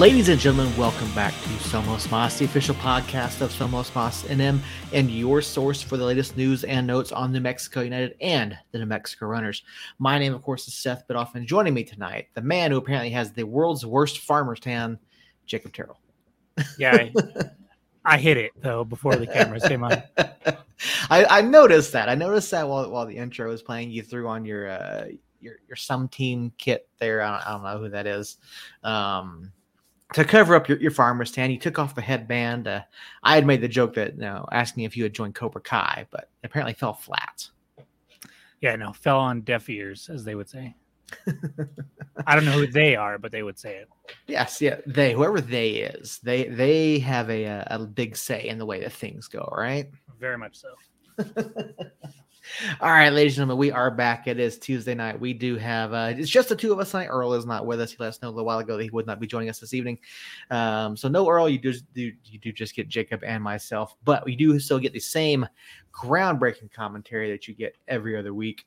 Ladies and gentlemen, welcome back to Somos Mas, the official podcast of Somos Mas NM, and your source for the latest news and notes on New Mexico United and the New Mexico Runners. My name, of course, is Seth Bidoff, and joining me tonight, the man who apparently has the world's worst farmer's tan, Jacob Terrell. Yeah, I, I hit it though before the cameras came on. I, I noticed that. I noticed that while while the intro was playing, you threw on your uh, your your some team kit there. I don't, I don't know who that is. Um, to cover up your, your farmer's tan, you took off the headband. Uh, I had made the joke that you know, asking if you had joined Cobra Kai, but apparently fell flat. Yeah, no, fell on deaf ears, as they would say. I don't know who they are, but they would say it. Yes, yeah, they whoever they is, they they have a a, a big say in the way that things go, right? Very much so. All right, ladies and gentlemen, we are back. It is Tuesday night. We do have uh, it's just the two of us tonight. Earl is not with us. He let us know a little while ago that he would not be joining us this evening. Um, so no Earl, you do, do you do just get Jacob and myself, but we do still get the same groundbreaking commentary that you get every other week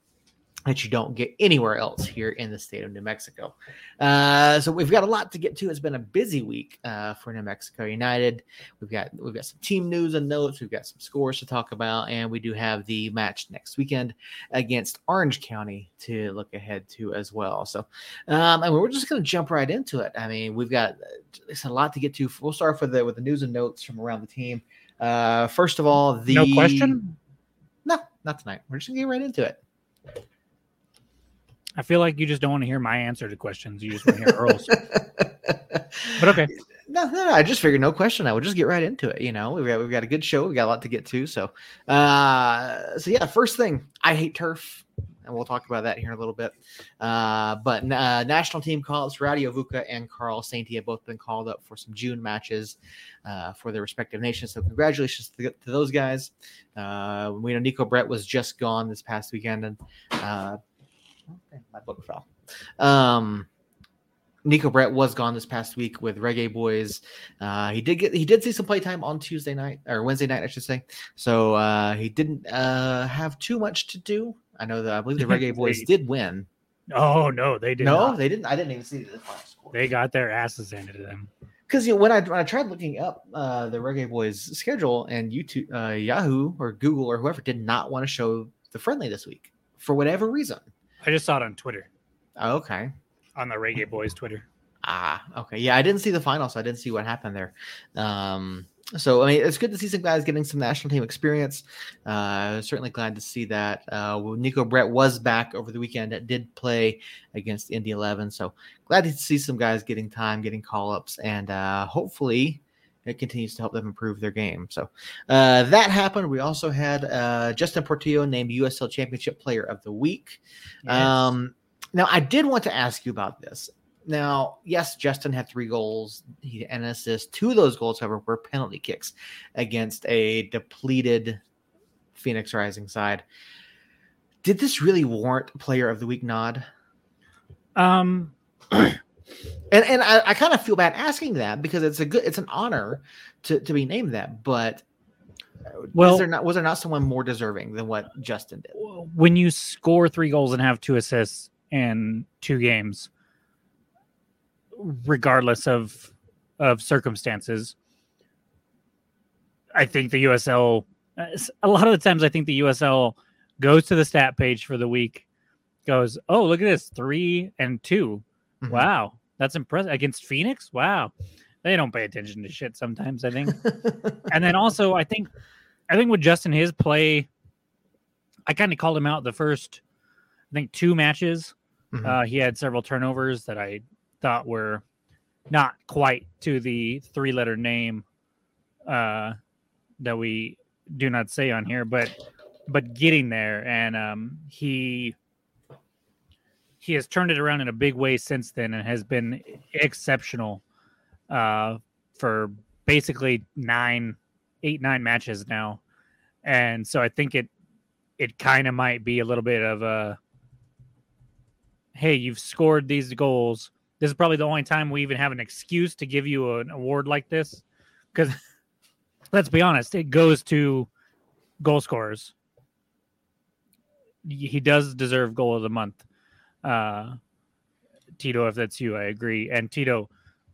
that you don't get anywhere else here in the state of New Mexico. Uh, so we've got a lot to get to. It's been a busy week uh, for New Mexico United. We've got we've got some team news and notes. We've got some scores to talk about, and we do have the match next weekend against Orange County to look ahead to as well. So, um, and we're just going to jump right into it. I mean, we've got it's a lot to get to. We'll start with the with the news and notes from around the team. Uh, first of all, the No question. No, not tonight. We're just gonna get right into it. I feel like you just don't want to hear my answer to questions. You just want to hear Earl's. But okay. No, no, no. I just figured no question. I would just get right into it. You know, we've got we've got a good show. We've got a lot to get to. So, uh, so yeah. First thing, I hate turf, and we'll talk about that here in a little bit. Uh, but uh, national team call-ups: Rowdy Ovuka and Carl Sainty have both been called up for some June matches uh, for their respective nations. So, congratulations to, to those guys. Uh, we know Neco Brett was just gone this past weekend, and uh, my book fell. Um, Neco Brett was gone this past week with Reggae Boyz. Uh, he did get he did see some playtime on Tuesday night or Wednesday night, I should say. So uh, he didn't uh, have too much to do. I know that I believe the Reggae Boys did win. Oh no, they did. no, not. they didn't. I didn't even see the final score. They got their asses handed to them. because you know, when I when I tried looking up uh, the Reggae Boyz schedule and YouTube, uh, Yahoo or Google or whoever did not want to show the friendly this week for whatever reason. I just saw it on Twitter, Oh, okay. on the Reggae Boyz Twitter. Ah, okay. Yeah, I didn't see the final, so I didn't see what happened there. Um, so I mean, it's good to see some guys getting some national team experience. Uh, certainly glad to see that. Uh, well, Neco Brett was back over the weekend. That did play against Indy Eleven, so glad to see some guys getting time, getting call ups, and uh, hopefully it continues to help them improve their game. So uh, that happened. We also had uh, Justin Portillo named USL Championship Player of the Week. Um, now, I did want to ask you about this. Now, yes, Justin had three goals he and an assist. Two of those goals, however, were penalty kicks against a depleted Phoenix Rising side. Did this really warrant Player of the Week nod? um, And and I, I kind of feel bad asking that because it's a good, it's an honor to to be named that. But well, Well- there not was there not someone more deserving than what Justin did? when you score three goals and have two assists in two games, regardless of of circumstances, I think the USL. uh, A lot of the times, I think the USL goes to the stat page for the week, goes, "Oh, look at this, three and 2 Mhm. Wow, that's impressive against Phoenix. Wow, they don't pay attention to shit sometimes. I think." and then also I think I think with Justin his play, I kind of called him out the first I think two matches. Mhm. Uh, he had several turnovers that I thought were not quite to the three letter name uh, that we do not say on here, but but getting there and um, he he has turned it around in a big way since then and has been exceptional uh, for basically nine, eight, nine matches now. And so I think it it kind of might be a little bit of a hey, you've scored these goals. This is probably the only time we even have an excuse to give you an award like this. Because let's be honest, it goes to goal scorers. He does deserve goal of the month. Uh Tito, if that's you, I agree. And Tito,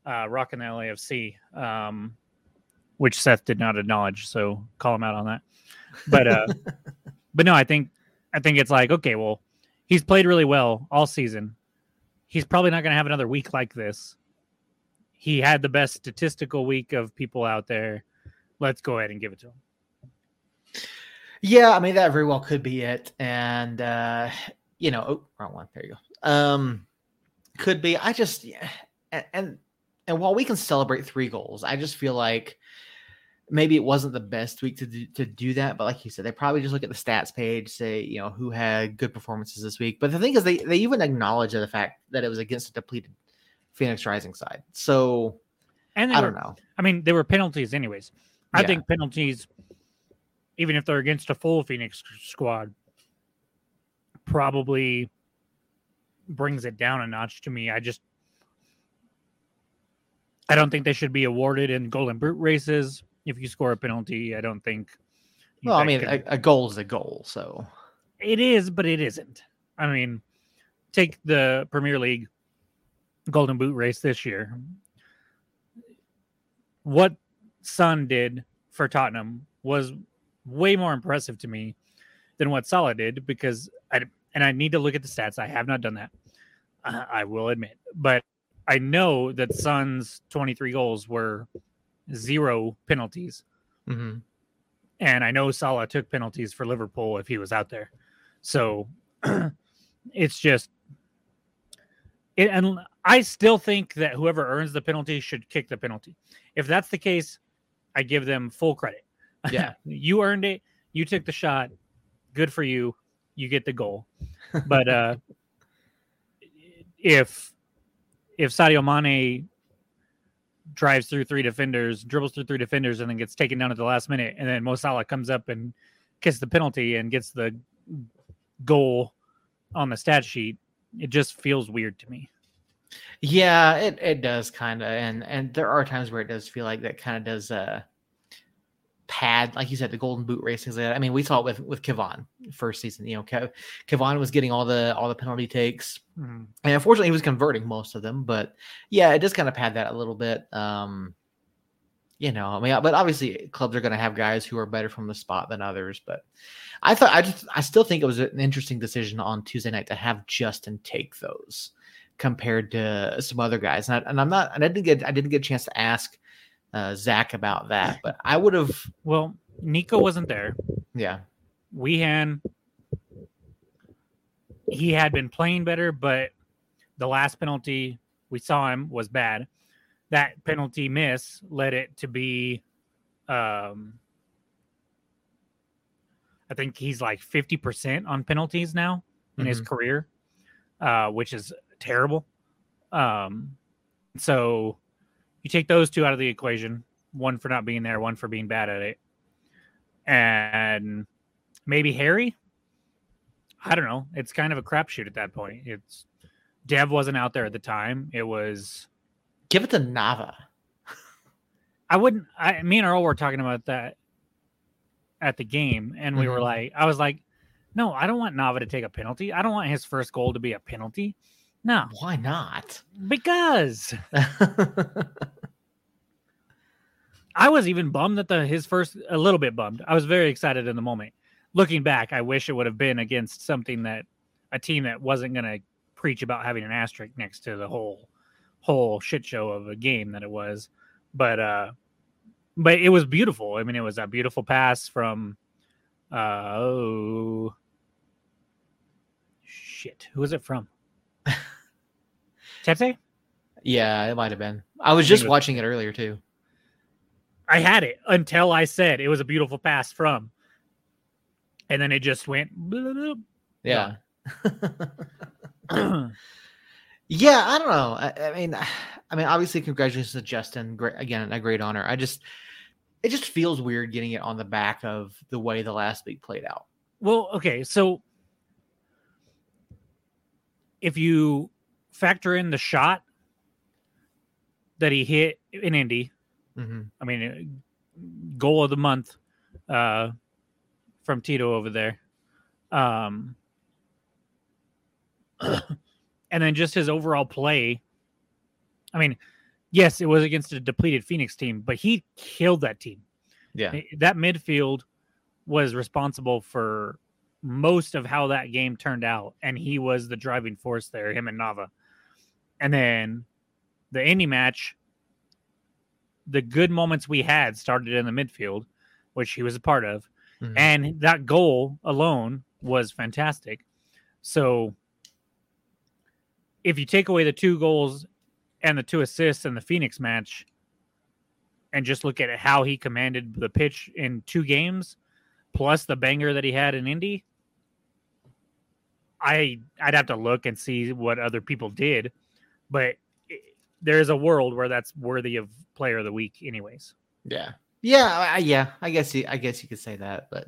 uh, rocking the LAFC, um, which Seth did not acknowledge. So call him out on that. But uh, but no, I think I think it's like okay, well, he's played really well all season. He's probably not going to have another week like this. He had the best statistical week of people out there. Let's go ahead and give it to him. Yeah, I mean that very well could be it, and uh, you know, oh, wrong one. There you go. Um, could be. I just and, and and while we can celebrate three goals, I just feel like maybe it wasn't the best week to do, to do that. But like you said, they probably just look at the stats page, say you know who had good performances this week. But the thing is, they they even acknowledge the fact that it was against a depleted Phoenix Rising side. So and I were, don't know. I mean, there were penalties anyways. I Yeah. think penalties, even if they're against a full Phoenix squad, probably brings it down a notch to me. I just I don't think they should be awarded in golden boot races. If you score a penalty, I don't think. Well, I mean, a, a goal is a goal. So it is, but it isn't. I mean, take the Premier League Golden Boot race this year. What Son did for Tottenham was way more impressive to me than what Salah did because I and I need to look at the stats. I have not done that. Uh, I will admit, but I know that Son's 23 goals were zero penalties mhm. and I know Salah took penalties for Liverpool if he was out there. So it's just it, and I still think that whoever earns the penalty should kick the penalty. If that's the case, I give them full credit. Yeah. you earned it. You took the shot. Good for you. You get the goal. But uh if if Sadio Mane drives through three defenders, dribbles through three defenders, and then gets taken down at the last minute, and then Mo Salah comes up and gets the penalty and gets the goal on the stat sheet, it just feels weird to me. Yeah, it, it does kind of, and and there are times where it does feel like that kind of does uh pad, like you said, the golden boot race like that. I mean, we saw it with with Kevaughn first season. You know, Kev, Kevaughn was getting all the all the penalty takes, and unfortunately, he was converting most of them. But yeah, it does kind of pad that a little bit. Um, you know, I mean, but obviously, clubs are going to have guys who are better from the spot than others. But I thought, I just, I still think it was an interesting decision on Tuesday night to have Justin take those compared to some other guys. And, I, and I'm not, and I didn't get, I didn't get a chance to ask uh, Zach about that, but I would have, Well, Neco wasn't there. yeah, Wehan, he had been playing better, but the last penalty we saw him was bad. That penalty miss led it to be, um, I think he's like 50% on penalties now in his Mhm. career, uh, which is terrible. Um, so you take those two out of the equation one for not being there, one for being bad at it. And maybe Harry. I don't know. It's kind of a crapshoot at that point. It's Dev wasn't out there at the time. It was give it to Nava. I wouldn't. I me and Earl were talking about that at the game, and we were Mhm. like, I was like, no, I don't want Nava to take a penalty. I don't want his first goal to be a penalty. No, Why not? because I was even bummed that the his first a little bit bummed. I was very excited in the moment. Looking back, I wish it would have been against something that a team that wasn't going to preach about having an asterisk next to the whole whole shit show of a game that it was. But uh but it was beautiful. I mean, it was a beautiful pass from uh oh shit. Who was it from? Tete? yeah, it might have been. I was just watching it earlier too. I had it until I said it was a beautiful pass from. And then it just went. bloop. Yeah. Yeah. Yeah, I don't know. I, I mean, I mean, obviously, congratulations to Justin. Great, again, a great honor. I just, it just feels weird getting it on the back of the way the last week played out. well, okay. So if you factor in the shot that he hit in Indy, hmm I mean, uh, goal of the month uh, from Tito over there. Um, and then just his overall play. I mean, yes, it was against a depleted Phoenix team, but he killed that team. Yeah. Eh, That midfield was responsible for most of how that game turned out, and he was the driving force there, him and Nava. And then the Indy match, the good moments we had started in the midfield, which he was a part of, Mhm. and that goal alone was fantastic. So if you take away the two goals and the two assists in the Phoenix match and just look at how he commanded the pitch in two games plus the banger that he had in Indy, I I'd have to look and see what other people did, but it, there is a world where that's worthy of player of the week anyways. Yeah. Yeah, I, I- yeah, I guess you, I guess you could say that, but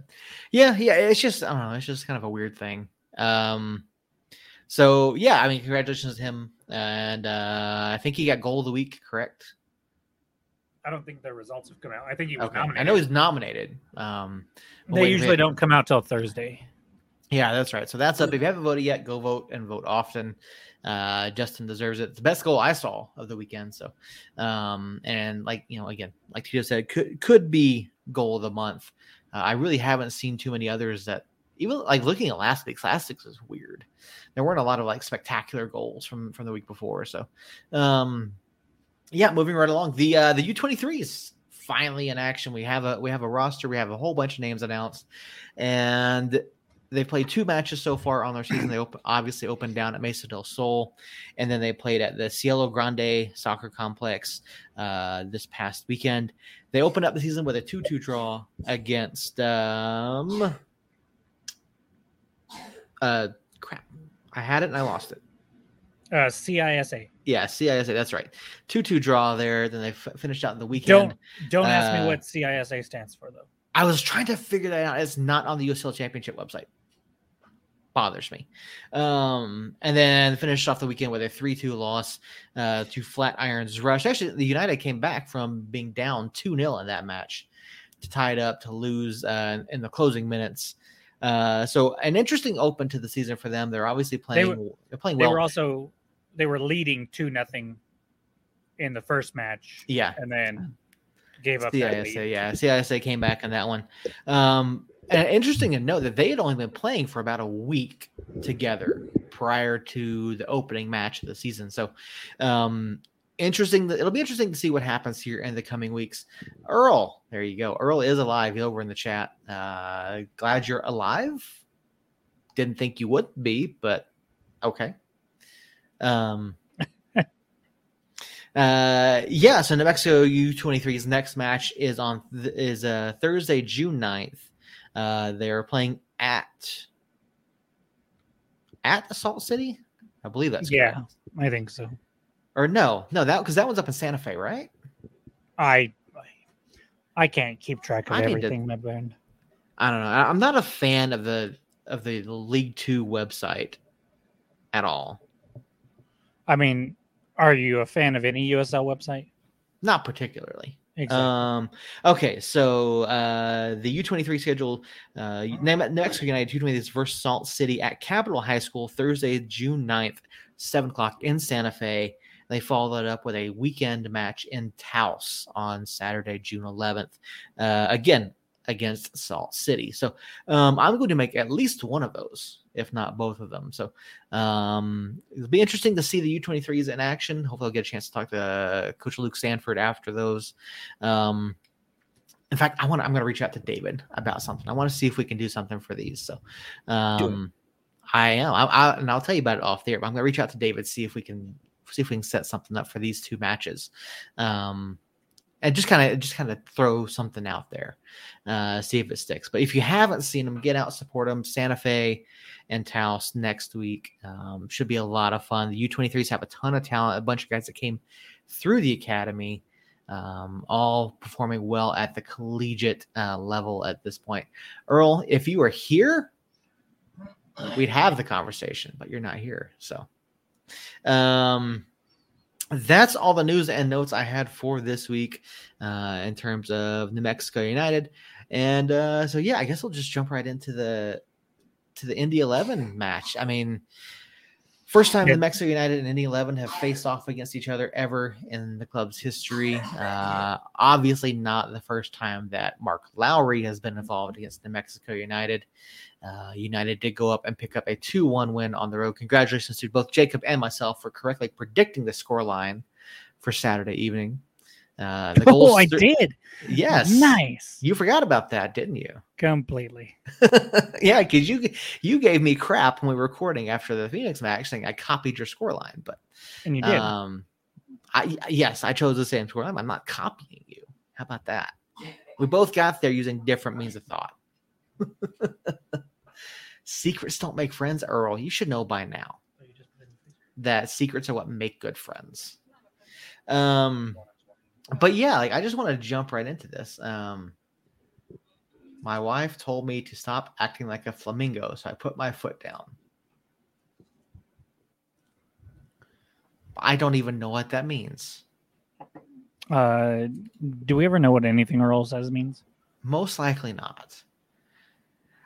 yeah, yeah, it's just I don't know, it's just kind of a weird thing. Um, so yeah, I mean, congratulations to him, and uh, I think he got goal of the week, correct? I don't think the results have come out. I think he was Okay, nominated. I know he's nominated. Um, we'll they usually don't come out till Thursday. Yeah, that's right. So that's up. If you haven't voted yet, go vote and vote often. Uh, Justin deserves it. It's the best goal I saw of the weekend. So, um, and like you know, again, like Tito said, could could be goal of the month. Uh, I really haven't seen too many others that even like looking at last week's last week's was weird. There weren't a lot of like spectacular goals from from the week before. So, um, yeah, moving right along. The uh, the U twenty threes finally in action. We have a we have a roster. We have a whole bunch of names announced, and they played two matches so far on their season. They open, obviously opened down at Mesa del Sol, and then they played at the Cielo Grande Soccer Complex uh, this past weekend. They opened up the season with a 2 2 draw against. Um, uh, crap. I had it and I lost it. Uh, CISA. Yeah, CISA. That's right. 2 2 draw there. Then they f- finished out the weekend. Don't don't ask Uh, me what CISA stands for though. I was trying to figure that out. It's not on the USL Championship website. Bothers me. Um, and then finished off the weekend with a 3 2 loss uh, to Flatirons Rush. Actually, the United came back from being down 2 0 in that match to tie it up to lose uh, in the closing minutes. Uh, so an interesting open to the season for them. They're obviously playing. They were- are playing well. They were also they were leading two nothing in the first match, yeah, and then gave up that CISA, yeah, CISA came back on that one. Um, and interesting to note that they had only been playing for about a week together prior to the opening match of the season. So, um, interesting. that- It'll be interesting to see what happens here in the coming weeks. Earl, there you go. Earl is alive over in the chat. Uh, glad you're alive. Didn't think you would be, but okay. Um, uh, yeah, so New Mexico U23's next match is on th- is uh, Thursday, June 9th. Uh, they're playing at at Salt City. I believe that's Yeah, correct. I think so. Or no, no, that because that one's up in Santa Fe, right? I I can't keep track of I need to- everything, my friend. I don't know. I- I'm not a fan of the of the League Two website at all. I mean, are you a fan of any USL website? Not particularly. Exactly. Um, okay, so uh, the U23 schedule, uh, New Mexico United U23 versus Salt City at Capitol High School Thursday, June 9th, 7 o'clock in Santa Fe. They follow that up with a weekend match in Taos on Saturday, June 11th. Uh, again, against Salt City. So um, I'm going to make at least one of those, if not both of them. So um, it'll be interesting to see the U23s in action. Hopefully, I'll get a chance to talk to uh, Coach Luke Sanford after those. Um, in fact, I want I'm going to reach out to David about something. I want to see if we can do something for these. So, um, I am, I, I, and I'll tell you about it off there. But I'm going to reach out to David see if we can see if we can set something up for these two matches. Um, and just kind of just kind of throw something out there, uh, see if it sticks. But if you haven't seen them, get out, support them. Santa Fe and Taos next week um, should be a lot of fun. The U23s have a ton of talent, a bunch of guys that came through the academy, um, all performing well at the collegiate uh, level at this point. Earl, if you were here, we'd have the conversation, but you're not here, so. Um, that's all the news and notes I had for this week uh, in terms of New Mexico United. And uh, so, yeah, I guess we'll just jump right into the to the Indy 11 match. I mean, First time Yeah. the Mexico United and Indy 11 have faced off against each other ever in the club's history. Uh, obviously, not the first time that Mark Lowry has been involved against New Mexico United. Uh, United did go up and pick up a 2 1 win on the road. Congratulations to both Jacob and myself for correctly predicting the scoreline for Saturday evening. Uh, the Oh, I thir- did. Yes. Nice. You forgot about that, didn't you? Completely. yeah, because you you gave me crap when we were recording after the Phoenix match, saying I copied your scoreline, but And you did. um, I yes, I chose the same scoreline. I'm not copying you. How about that? We both got there using different means of thought. secrets don't make friends, Earl. You should know by now that secrets are what make good friends. Um, but yeah, like I just want to jump right into this. Um, my wife told me to stop acting like a flamingo, so I put my foot down. I don't even know what that means. Uh, do we ever know what anything Earl says means? Most likely not.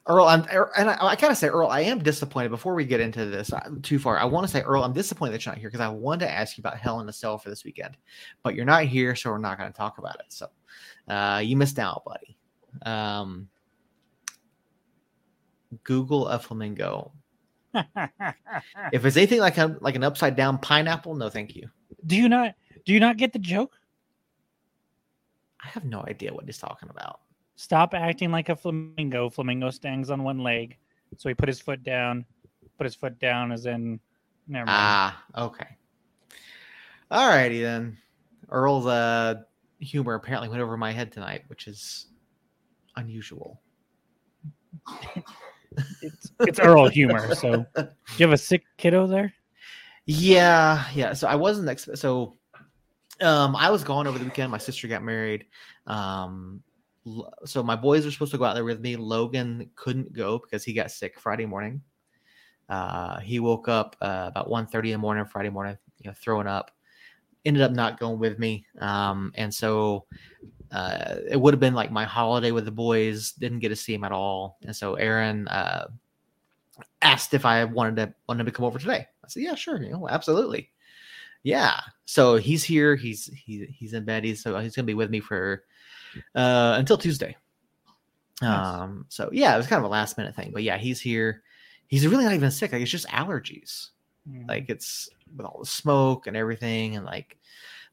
Earl, I'm, and I, I gotta say, Earl, I am disappointed. Before we get into this uh, too far, I want to say, Earl, I'm disappointed that you're not here because I wanted to ask you about Hell in a Cell for this weekend, but you're not here, so we're not going to talk about it. So, uh, you missed out, buddy. Um, Google a flamingo. If it's anything like a like an upside down pineapple, no, thank you. do you not? Do you not get the joke? I have no idea what he's talking about. Stop acting like a flamingo. Flamingo stands on one leg, so he put his foot down. Put his foot down, as in. Never mind. Ah, okay. All righty then. Earl's uh, humor apparently went over my head tonight, which is unusual. it's it's Earl humor. So, do you have a sick kiddo there? Yeah, yeah. So I wasn't so. Um, I was gone over the weekend. My sister got married. Um, so my boys were supposed to go out there with me. Logan couldn't go because he got sick Friday morning. Uh, he woke up uh, about 1.30 in the morning Friday morning, you know, throwing up. Ended up not going with me. Um, and so uh, it would have been like my holiday with the boys. Didn't get to see him at all. And so Aaron uh, asked if I wanted to wanted him to come over today. I said, yeah, sure, you know, absolutely. Yeah. So he's here. He's he, he's in bed. He's so he's gonna be with me for uh until Tuesday. Nice. Um. So yeah, it was kind of a last minute thing, but yeah, he's here. He's really not even sick. Like it's just allergies. Mm. Like it's with all the smoke and everything, and like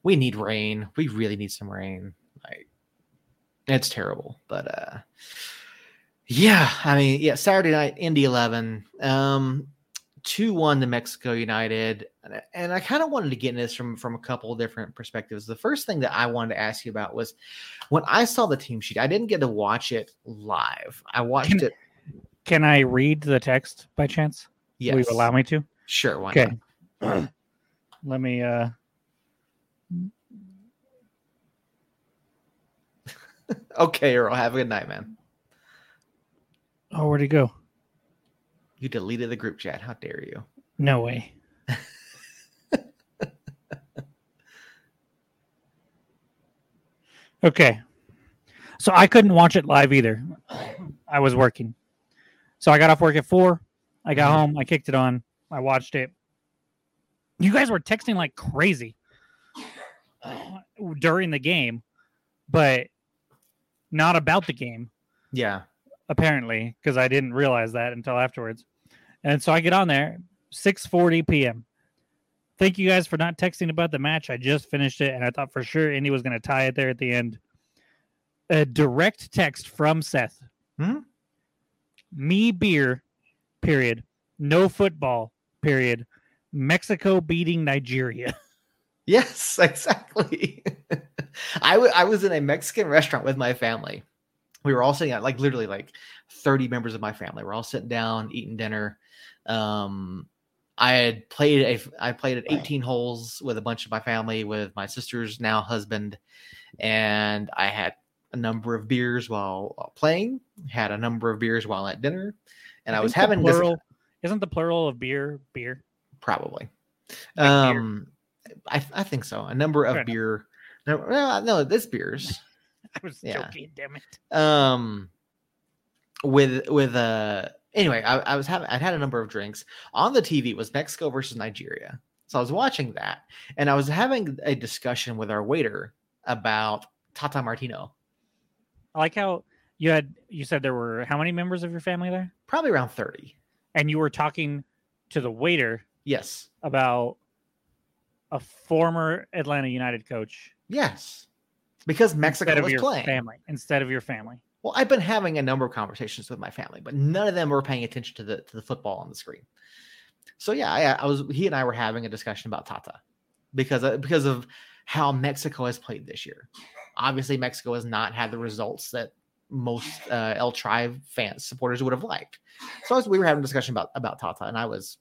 we need rain. We really need some rain. Like it's terrible, but uh yeah, I mean, yeah, Saturday night, Indy 11, um, 2 1 to Mexico United. And I, I kind of wanted to get in this from, from a couple of different perspectives. The first thing that I wanted to ask you about was when I saw the team sheet, I didn't get to watch it live. I watched Can- it. Can I read the text by chance? Yes. Will you allow me to? Sure. Why Okay. Let me uh? Okay, Earl. Have a good night, man. oh where'd he go? You deleted the group chat. How dare you? No way. okay. So I couldn't watch it live either. I was working. So I got off work at four. I got Mhm. home. I kicked it on. I watched it. You guys were texting like crazy during the game, but not about the game Yeah. apparently because I didn't realize that until afterwards. And so I get on there 6:40 p.m. Thank you guys for not texting about the match. I just finished it and I thought for sure Indy was going to tie it there at the end. A direct text from Seth. Hmm? Me beer period. No football period. Mexico beating Nigeria. Yes, exactly. I I was in a Mexican restaurant with my family. We were all sitting at like literally like 30 members of my family. We're all sitting down eating dinner. Um, I had played a I played at 18 holes with a bunch of my family with my sister's now husband, and I had a number of beers while, while playing. Had a number of beers while at dinner, and I, was think the having this plural. Isn't the plural of beer beer? probably. Like beer. um, I I think so. A number of Fair beer. No, no, this beers. I was Yeah. joking, damn it. Um, with with uh anyway, I, I was having I'd had a number of drinks. On the TV was Mexico versus Nigeria. So I was watching that and I was having a discussion with our waiter about Tata Martino. I like how you had you said there were how many members of your family there, Probably around 30. and you were talking to the waiter Yes. about a former Atlanta United coach Yes. Because Mexico instead of was your playing. family instead of your family. Well, I've been having a number of conversations with my family, but none of them were paying attention to the to the football on the screen. So yeah, I, I was he and I were having a discussion about Tata because uh, because of how Mexico has played this year. Obviously, Mexico has not had the results that most uh, El Tri fans supporters would have liked. So I was, we were having a discussion about about Tata, and I was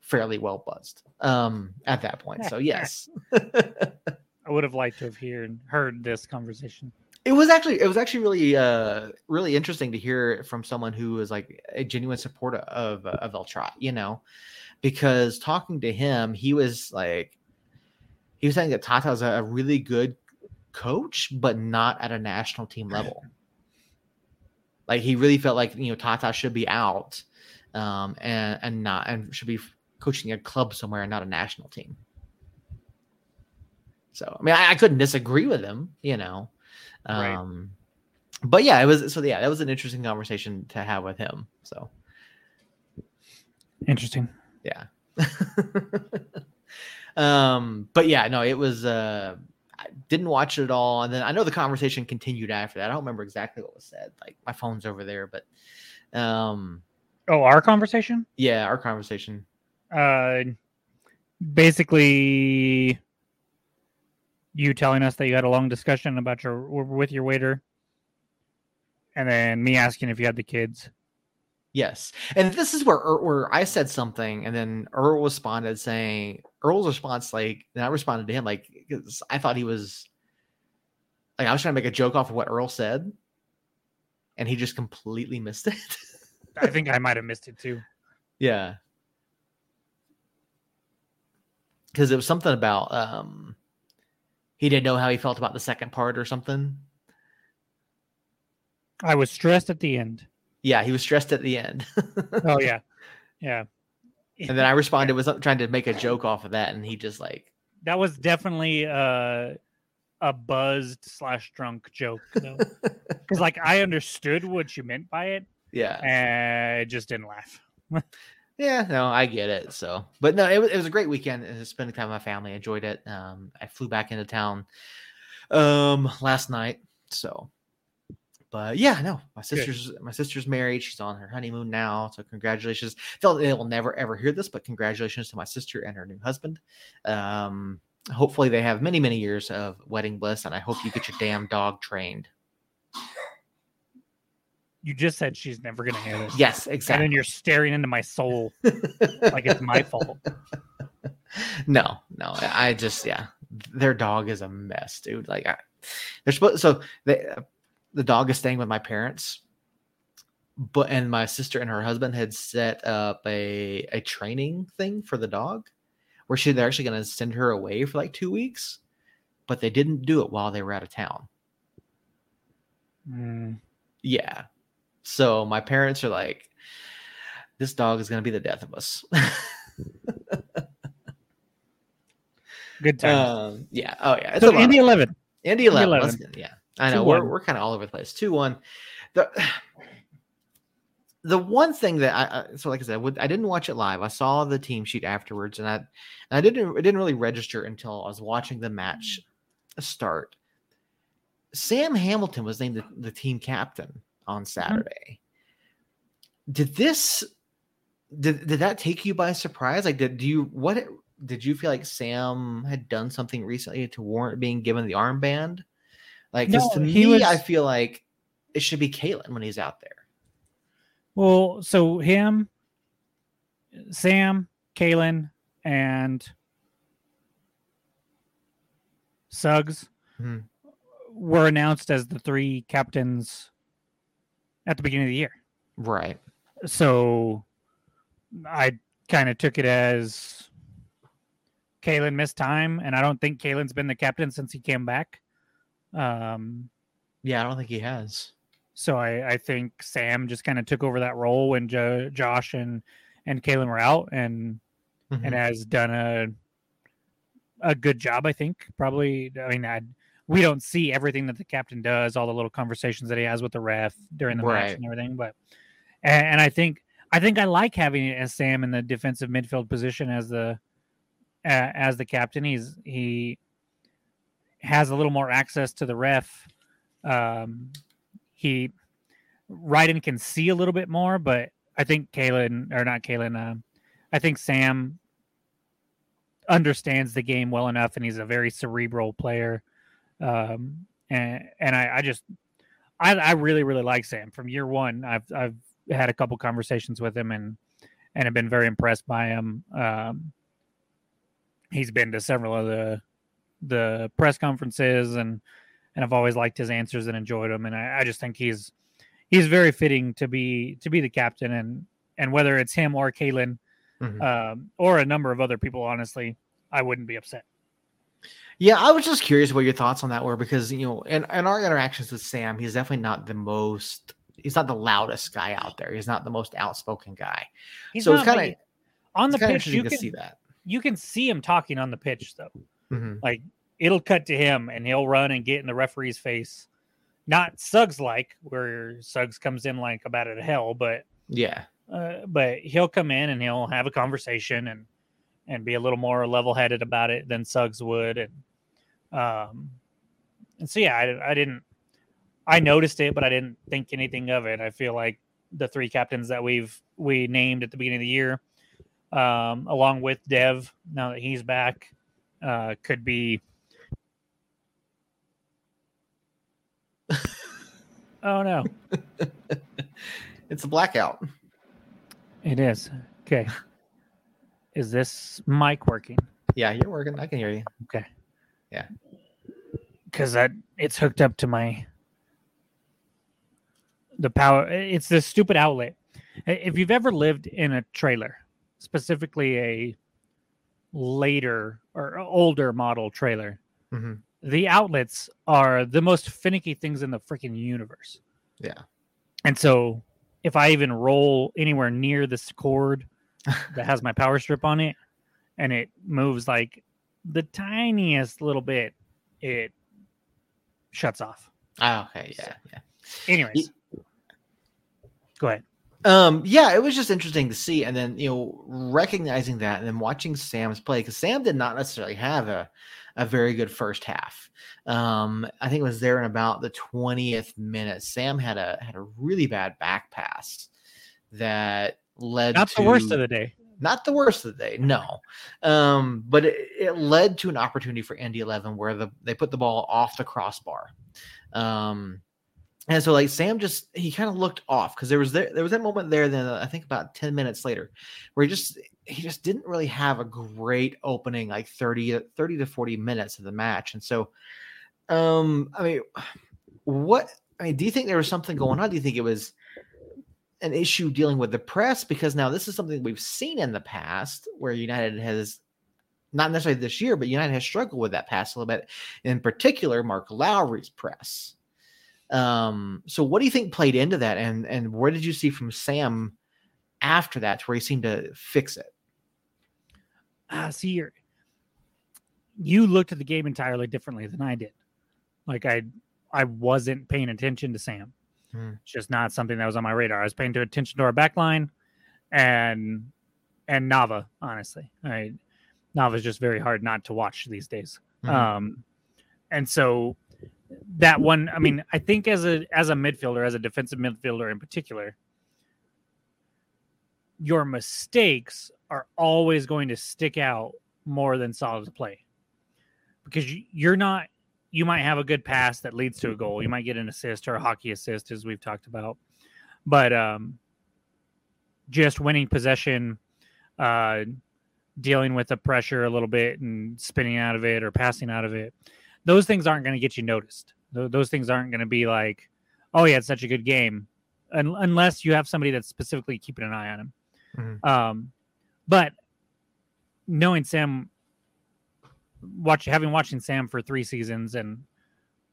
fairly well buzzed um, at that point. So yes, I would have liked to have heard heard this conversation. it was actually it was actually really uh really interesting to hear from someone who is like a genuine supporter of of El Tri, you know, because talking to him, he was like he was saying that Tata's a, a really good coach, but not at a national team level. Like he really felt like you know Tata should be out, um, and and not and should be coaching a club somewhere and not a national team. So I mean, I, I couldn't disagree with him, you know. Right. Um, but yeah, it was so yeah, that was an interesting conversation to have with him. So Interesting. yeah. um, but yeah, no, it was uh I didn't watch it at all. And then I know the conversation continued after that. I don't remember exactly what was said. Like my phone's over there, but um Oh, our conversation? yeah, our conversation. Uh basically you telling us that you had a long discussion about your with your waiter and then me asking if you had the kids. Yes, and this is where where I said something, and then Earl responded saying Earl's response like, and I responded to him like, I thought he was like I was trying to make a joke off of what Earl said, and he just completely missed it. I think I might have missed it too. yeah, because it was something about um he didn't know how he felt about the second part or something. I was stressed at the end. Yeah, he was stressed at the end. Oh yeah. Yeah. and then I responded with something, trying to make a joke off of that, and he just like that was definitely uh, a buzzed slash drunk joke. Because like I understood what you meant by it yeah. and I just didn't laugh. Yeah, no, I get it. So, but no, it was, it was a great weekend. uh, Spending time with my family, enjoyed it. Um, I flew back into town um last night. So, but yeah, no, my sister's my sister's married. She's on her honeymoon now. So, congratulations. They'll they will never ever hear this, but congratulations to my sister and her new husband. Um, hopefully they have many many years of wedding bliss, and I hope you get your damn dog trained. You just said she's never gonna hear this. Yes, exactly. And then you're staring into my soul like it's my fault. no, no. I just yeah, their dog is a mess, dude. Like I, they're supposed so they the dog is staying with my parents, but and my sister and her husband had set up a a training thing for the dog, where she they're actually going to send her away for like two weeks, but they didn't do it while they were out of town. Mm, Yeah, so my parents are like, this dog is going to be the death of us. good time. um, yeah. Oh yeah. It's so a lot. Indy eleven. Indy 11. 11. let's get- yeah. I know. We're, we're kind of all over the place. 2 1. The, the one thing that I, I so like I said, I didn't watch it live. I saw the team sheet afterwards, and I, and I didn't it didn't really register until I was watching the match start. Sam Hamilton was named the, the team captain on Saturday. Did this did, did that take you by surprise? Like did do you what did you feel like Sam had done something recently to warrant being given the armband? Like, No, to me, was- I feel like it should be Kalen when he's out there. Well, so him, Sam, Kalen, and Suggs Mhm. were announced as the three captains at the beginning of the year. Right. So I kind of took it as Kalen missed time, and I don't think Kalen's been the captain since he came back. Um, Yeah, I don't think he has. So I, I think Sam just kind of took over that role when jo- Josh and and Kalen were out, and Mhm. and has done a a good job. I think probably. I mean, I, we don't see everything that the captain does, all the little conversations that he has with the ref during the match and everything. But and, and I think I think I like having it as Sam in the defensive midfield position as the uh, as the captain. He's he has a little more access to the ref. Um, he Ryden can see a little bit more, but I think Kalen or not Kalen. Um, I think Sam understands the game well enough, and he's a very cerebral player. Um, and and I, I just I, I really really like Sam from year one. I've I've had a couple conversations with him and and have been very impressed by him. Um, he's been to several of the the press conferences and and I've always liked his answers and enjoyed them. And I, I just think he's he's very fitting to be to be the captain and and whether it's him or Kalen Mhm. um, or a number of other people, honestly, I wouldn't be upset. Yeah, I was just curious what your thoughts on that were because you know, in, in our interactions with Sam, he's definitely not the most. He's not the loudest guy out there. He's not the most outspoken guy. He's so it's not, kind of on the it's pitch. You can see that. you can see him talking on the pitch though. Mhm. Like it'll cut to him and he'll run and get in the referee's face. Not Suggs like where Suggs comes in like about it hell, but Yeah, uh, but he'll come in and he'll have a conversation and and be a little more level headed about it than Suggs would and um and so yeah I, I didn't I noticed it but I didn't think anything of it I feel like the three captains that we've we named at the beginning of the year um along with Dev now that he's back uh could be oh no it's a blackout. It is. Okay. Is this mic working? Yeah, you're working. I can hear you. Okay. Yeah. Because that it's hooked up to my the power. It's this stupid outlet. If you've ever lived in a trailer, specifically a later or older model trailer, Mhm. the outlets are the most finicky things in the freaking universe. Yeah. And so if I even roll anywhere near this cord that has my power strip on it and it moves like the tiniest little bit, it shuts off. Ah, okay. Yeah. Yeah. Anyways, go ahead. Um, yeah, it was just interesting to see, and then you know, recognizing that, and then watching Sam's play because Sam did not necessarily have a a very good first half. Um, I think it was there in about the twentieth minute. Sam had a had a really bad back pass that led Not to the worst of the day. Not the worst of the day, no. Um, but it, it led to an opportunity for Indy 11 where the they put the ball off the crossbar. Um, and so like Sam just he kind of looked off because there was there, there was that moment there then I think about 10 minutes later where he just he just didn't really have a great opening like 30 to 30 to 40 minutes of the match. And so um I mean what I mean, do you think there was something going on? Do you think it was an issue dealing with the press? Because now this is something we've seen in the past where United has not necessarily this year, but United has struggled with that pass a little bit. In particular, Mark Lowry's press. Um, so what do you think played into that? And and where did you see from Sam after that where he seemed to fix it? Ah, see, you're, you looked at the game entirely differently than I did. Like I, I wasn't paying attention to Sam. Hmm. It's just not something that was on my radar. I was paying too attention to our back line and and Nava. Honestly, I Nava's just very hard not to watch these days. Mhm. Um, and so that one, I mean, I think as a as a midfielder, as a defensive midfielder in particular, your mistakes are always going to stick out more than solid play because you're not. You might have a good pass that leads to a goal. You might get an assist or a hockey assist, as we've talked about, but um, just winning possession, uh, dealing with the pressure a little bit and spinning out of it or passing out of it, those things aren't going to get you noticed. Tho- Those things aren't going to be like, oh yeah, it's such a good game, Un- unless you have somebody that's specifically keeping an eye on him. Mhm. Um, but knowing Sam, watch having watching Sam for three seasons, and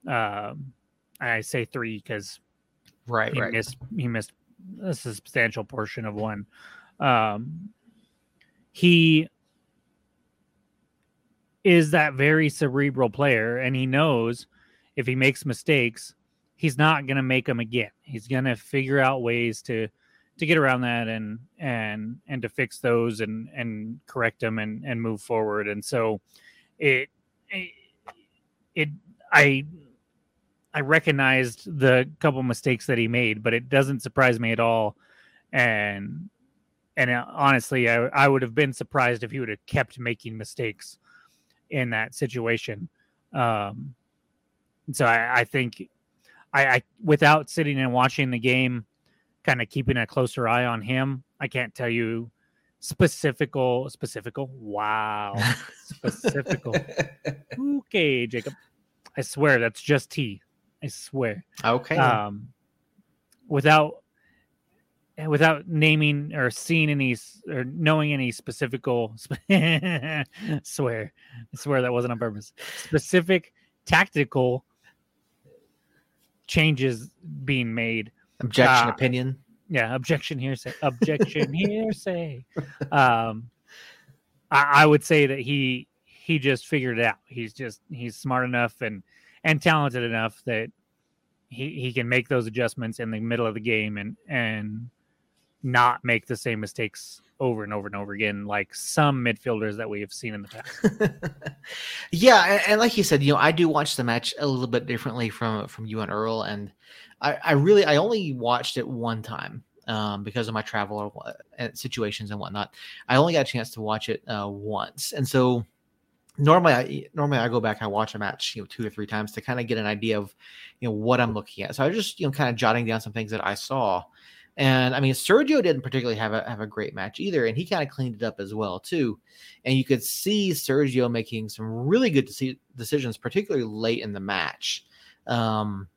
um I say three because Right, he right. missed he missed a substantial portion of one. Um, he is that very cerebral player, and he knows if he makes mistakes, he's not going to make them again. He's going to figure out ways to to get around that and and and to fix those and and correct them and and move forward. And so it it, I I recognized the couple mistakes that he made, but it doesn't surprise me at all. And and uh, honestly, I, I would have been surprised if he would have kept making mistakes in that situation. Um, so I, I think I, I without sitting and watching the game, kind of keeping a closer eye on him, I can't tell you specifical specifical. Wow, specifical. okay, Jacob. I swear that's just T. I swear. okay. Um, without without naming or seeing any or knowing any specifical swear I swear that wasn't on purpose specific tactical changes being made Objection, uh, opinion. Yeah objection hearsay objection hearsay. Um I, I would say that he he just figured it out. He's just he's smart enough and and talented enough that he he can make those adjustments in the middle of the game and and not make the same mistakes over and over and over again like some midfielders that we have seen in the past yeah, and, and like you said, you know, I do watch the match a little bit differently from from you and Earl, and I, I really I only watched it one time um, because of my travel wha- situations and whatnot. I only got a chance to watch it uh, once, and so normally I normally I go back and I watch a match you know two or three times to kind of get an idea of you know what I'm looking at. So I was just you know kind of jotting down some things that I saw. And I mean, Sergio didn't particularly have a have a great match either, and he kind of cleaned it up as well too. And you could see Sergio making some really good deci- decisions, particularly late in the match. Um,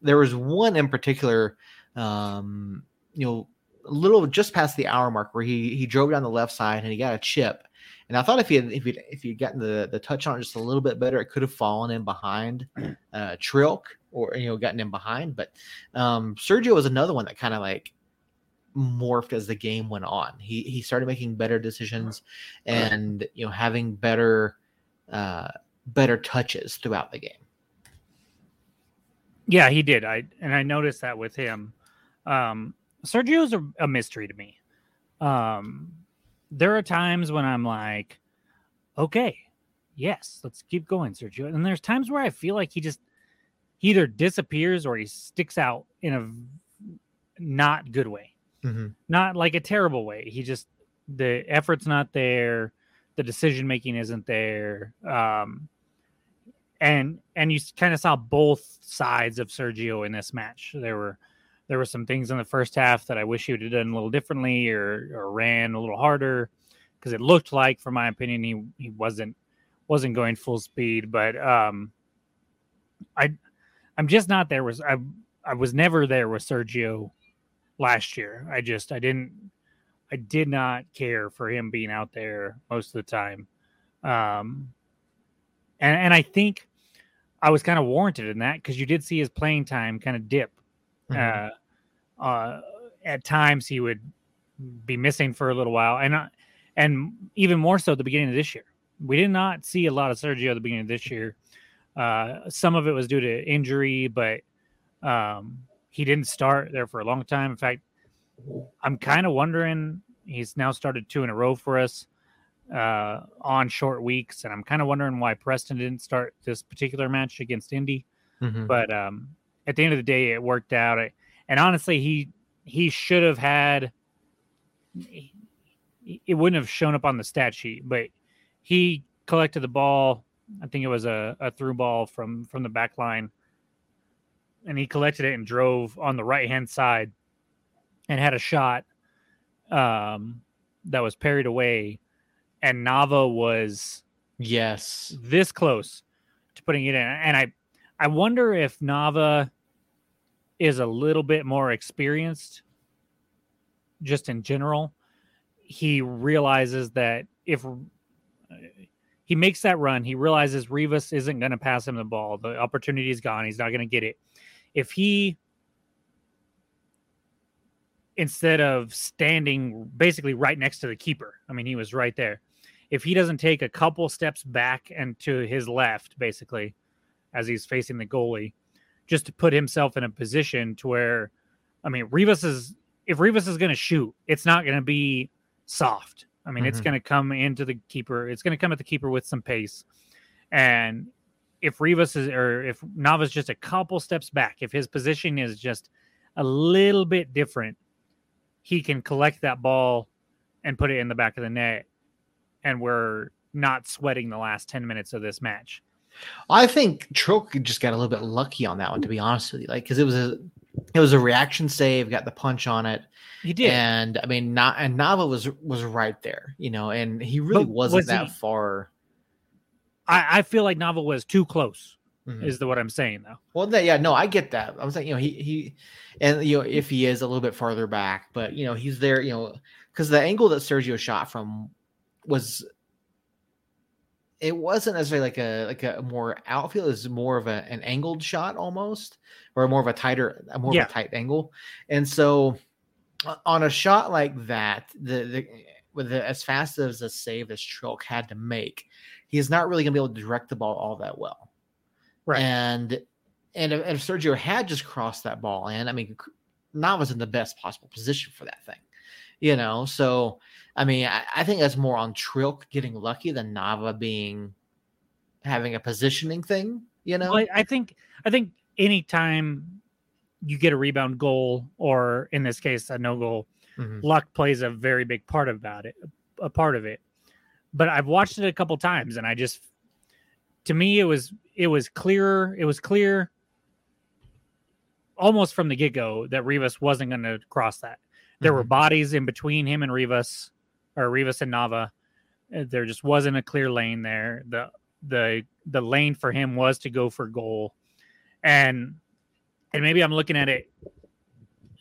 there was one in particular, um, you know, a little just past the hour mark where he he drove down the left side and he got a chip. And I thought if he had if he if he'd gotten the the touch on it just a little bit better, it could have fallen in behind uh, Trilk or you know gotten in behind. But um, Sergio was another one that kind of like morphed as the game went on. He he started making better decisions and you know having better uh better touches throughout the game. Yeah, he did. I and I noticed that with him. Um, Sergio's a, a mystery to me. Um, there are times when I'm like, okay, yes, let's keep going, Sergio. And there's times where I feel like he just he either disappears or he sticks out in a not good way, Mm-hmm. not like a terrible way. He just the effort's not there, the decision making isn't there. Um, and and you kind of saw both sides of Sergio in this match. There were there were some things in the first half that I wish he would have done a little differently or or ran a little harder because it looked like, for my opinion, he he wasn't wasn't going full speed. But um, I I'm just not there. Was I I was never there with Sergio last year. I just I didn't I did not care for him being out there most of the time. Um, and and I think I was kind of warranted in that because you did see his playing time kind of dip. Mm-hmm. Uh, uh, at times he would be missing for a little while, and uh, and even more so at the beginning of this year. We did not see a lot of Sergio at the beginning of this year. Uh, some of it was due to injury, but um, he didn't start there for a long time. In fact, I'm kind of wondering. He's now started two in a row for us uh, on short weeks, and I'm kind of wondering why Preston didn't start this particular match against Indy. Mhm. But um, at the end of the day, it worked out. I- And honestly, he he should have had. It wouldn't have shown up on the stat sheet, but he collected the ball. I think it was a, a through ball from from the back line, and he collected it and drove on the right hand side, and had a shot um, that was parried away, and Nava was Yes. this close to putting it in. And I I wonder if Nava is a little bit more experienced just in general. He realizes that if he makes that run, he realizes Rivas isn't going to pass him the ball. The opportunity is gone. He's not going to get it. If he instead of standing basically right next to the keeper. I mean, he was right there. If he doesn't take a couple steps back and to his left, basically, as he's facing the goalie, just to put himself in a position to where, I mean, Rivas is if Rivas is going to shoot, it's not going to be soft. I mean, mm-hmm. it's going to come into the keeper. It's going to come at the keeper with some pace. And if Rivas is, or if Nava's just a couple steps back, if his position is just a little bit different, he can collect that ball and put it in the back of the net. And we're not sweating the last 10 minutes of this match. I think Trilk just got a little bit lucky on that one, to be honest with you. Like, because it was a it was a reaction save, got the punch on it. He did, and I mean, not and Nava was was right there, you know, and he really but wasn't was that he, far. I, I feel like Nava was too close. Mm-hmm. Is the what I'm saying though? Well, that, yeah, no, I get that. I was saying you know, he he, and you know, if he is a little bit farther back, but you know, he's there, you know, because the angle that Sergio shot from was it wasn't necessarily like a like a more outfield is more of a, an angled shot almost or more of a tighter more yeah. of a tight angle and so on a shot like that the, the with the, as fast as a save as Trilk had to make he's not really going to be able to direct the ball all that well right and and if, if Sergio had just crossed that ball and I mean Nava's in the best possible position for that thing you know so I mean, I, I think that's more on Trilk getting lucky than Nava being having a positioning thing. You know, well, I, I think I think anytime you get a rebound goal, or in this case, a no goal, mm-hmm. luck plays a very big part about it. A part of it. But I've watched it a couple times, and I just, to me, it was it was clearer. It was clear almost from the get go that Rivas wasn't going to cross that. There mm-hmm. were bodies in between him and Rivas or Rivas and Nava. Uh, there just wasn't a clear lane there. The the the lane for him was to go for goal. And and maybe I'm looking at it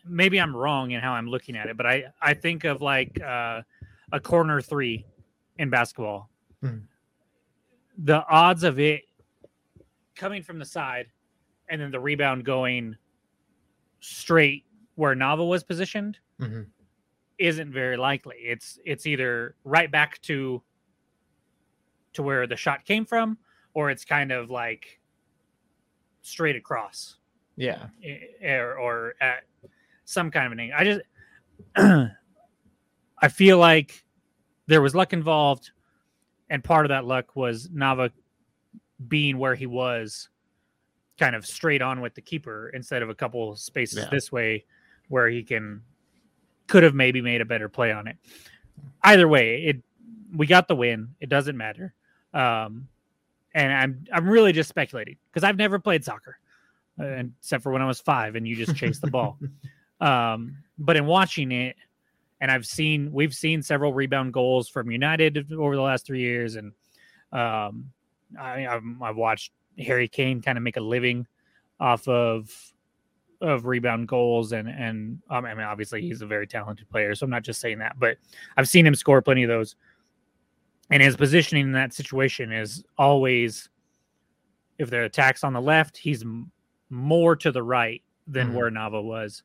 maybe I'm wrong in how I'm looking at it, but I I think of like uh, a corner 3 in basketball. Hmm. The odds of it coming from the side and then the rebound going straight where Nava was positioned mm-hmm isn't very likely. It's it's either right back to to where the shot came from, or it's kind of like straight across. Yeah. Or, or at some kind of an angle. I just I feel like there was luck involved, and part of that luck was Nava being where he was, kind of straight on with the keeper instead of a couple spaces yeah. this way where he can could have maybe made a better play on it. Either way, it we got the win. It doesn't matter. Um, and I'm I'm really just speculating because I've never played soccer, uh, except for when I was five, and you just chase the ball. Um, but in watching it, and I've seen we've seen several rebound goals from United over the last three years, and um, I, I've, I've watched Harry Kane kind of make a living off of of rebound goals and and um, I mean obviously he's a very talented player so I'm not just saying that but I've seen him score plenty of those and his positioning in that situation is always if the attack's on the left he's m- more to the right than mm-hmm. where Nava was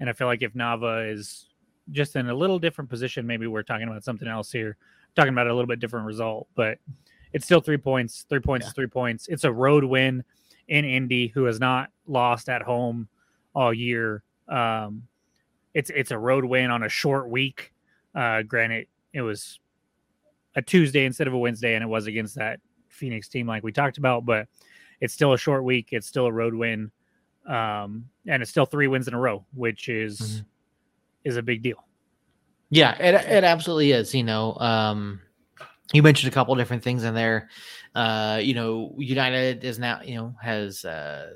and I feel like if Nava is just in a little different position maybe we're talking about something else here talking about a little bit different result but it's still 3 points 3 points yeah. 3 points it's a road win in Indy who has not lost at home all year. Um, it's it's a road win on a short week. Uh, granted, it was a Tuesday instead of a Wednesday, and it was against that Phoenix team like we talked about. But it's still a short week. It's still a road win, um, and it's still three wins in a row, which is mm-hmm. Is a big deal. Yeah, it it absolutely is. You know, um, you mentioned a couple different things in there. Uh, you know, United is now you know has uh,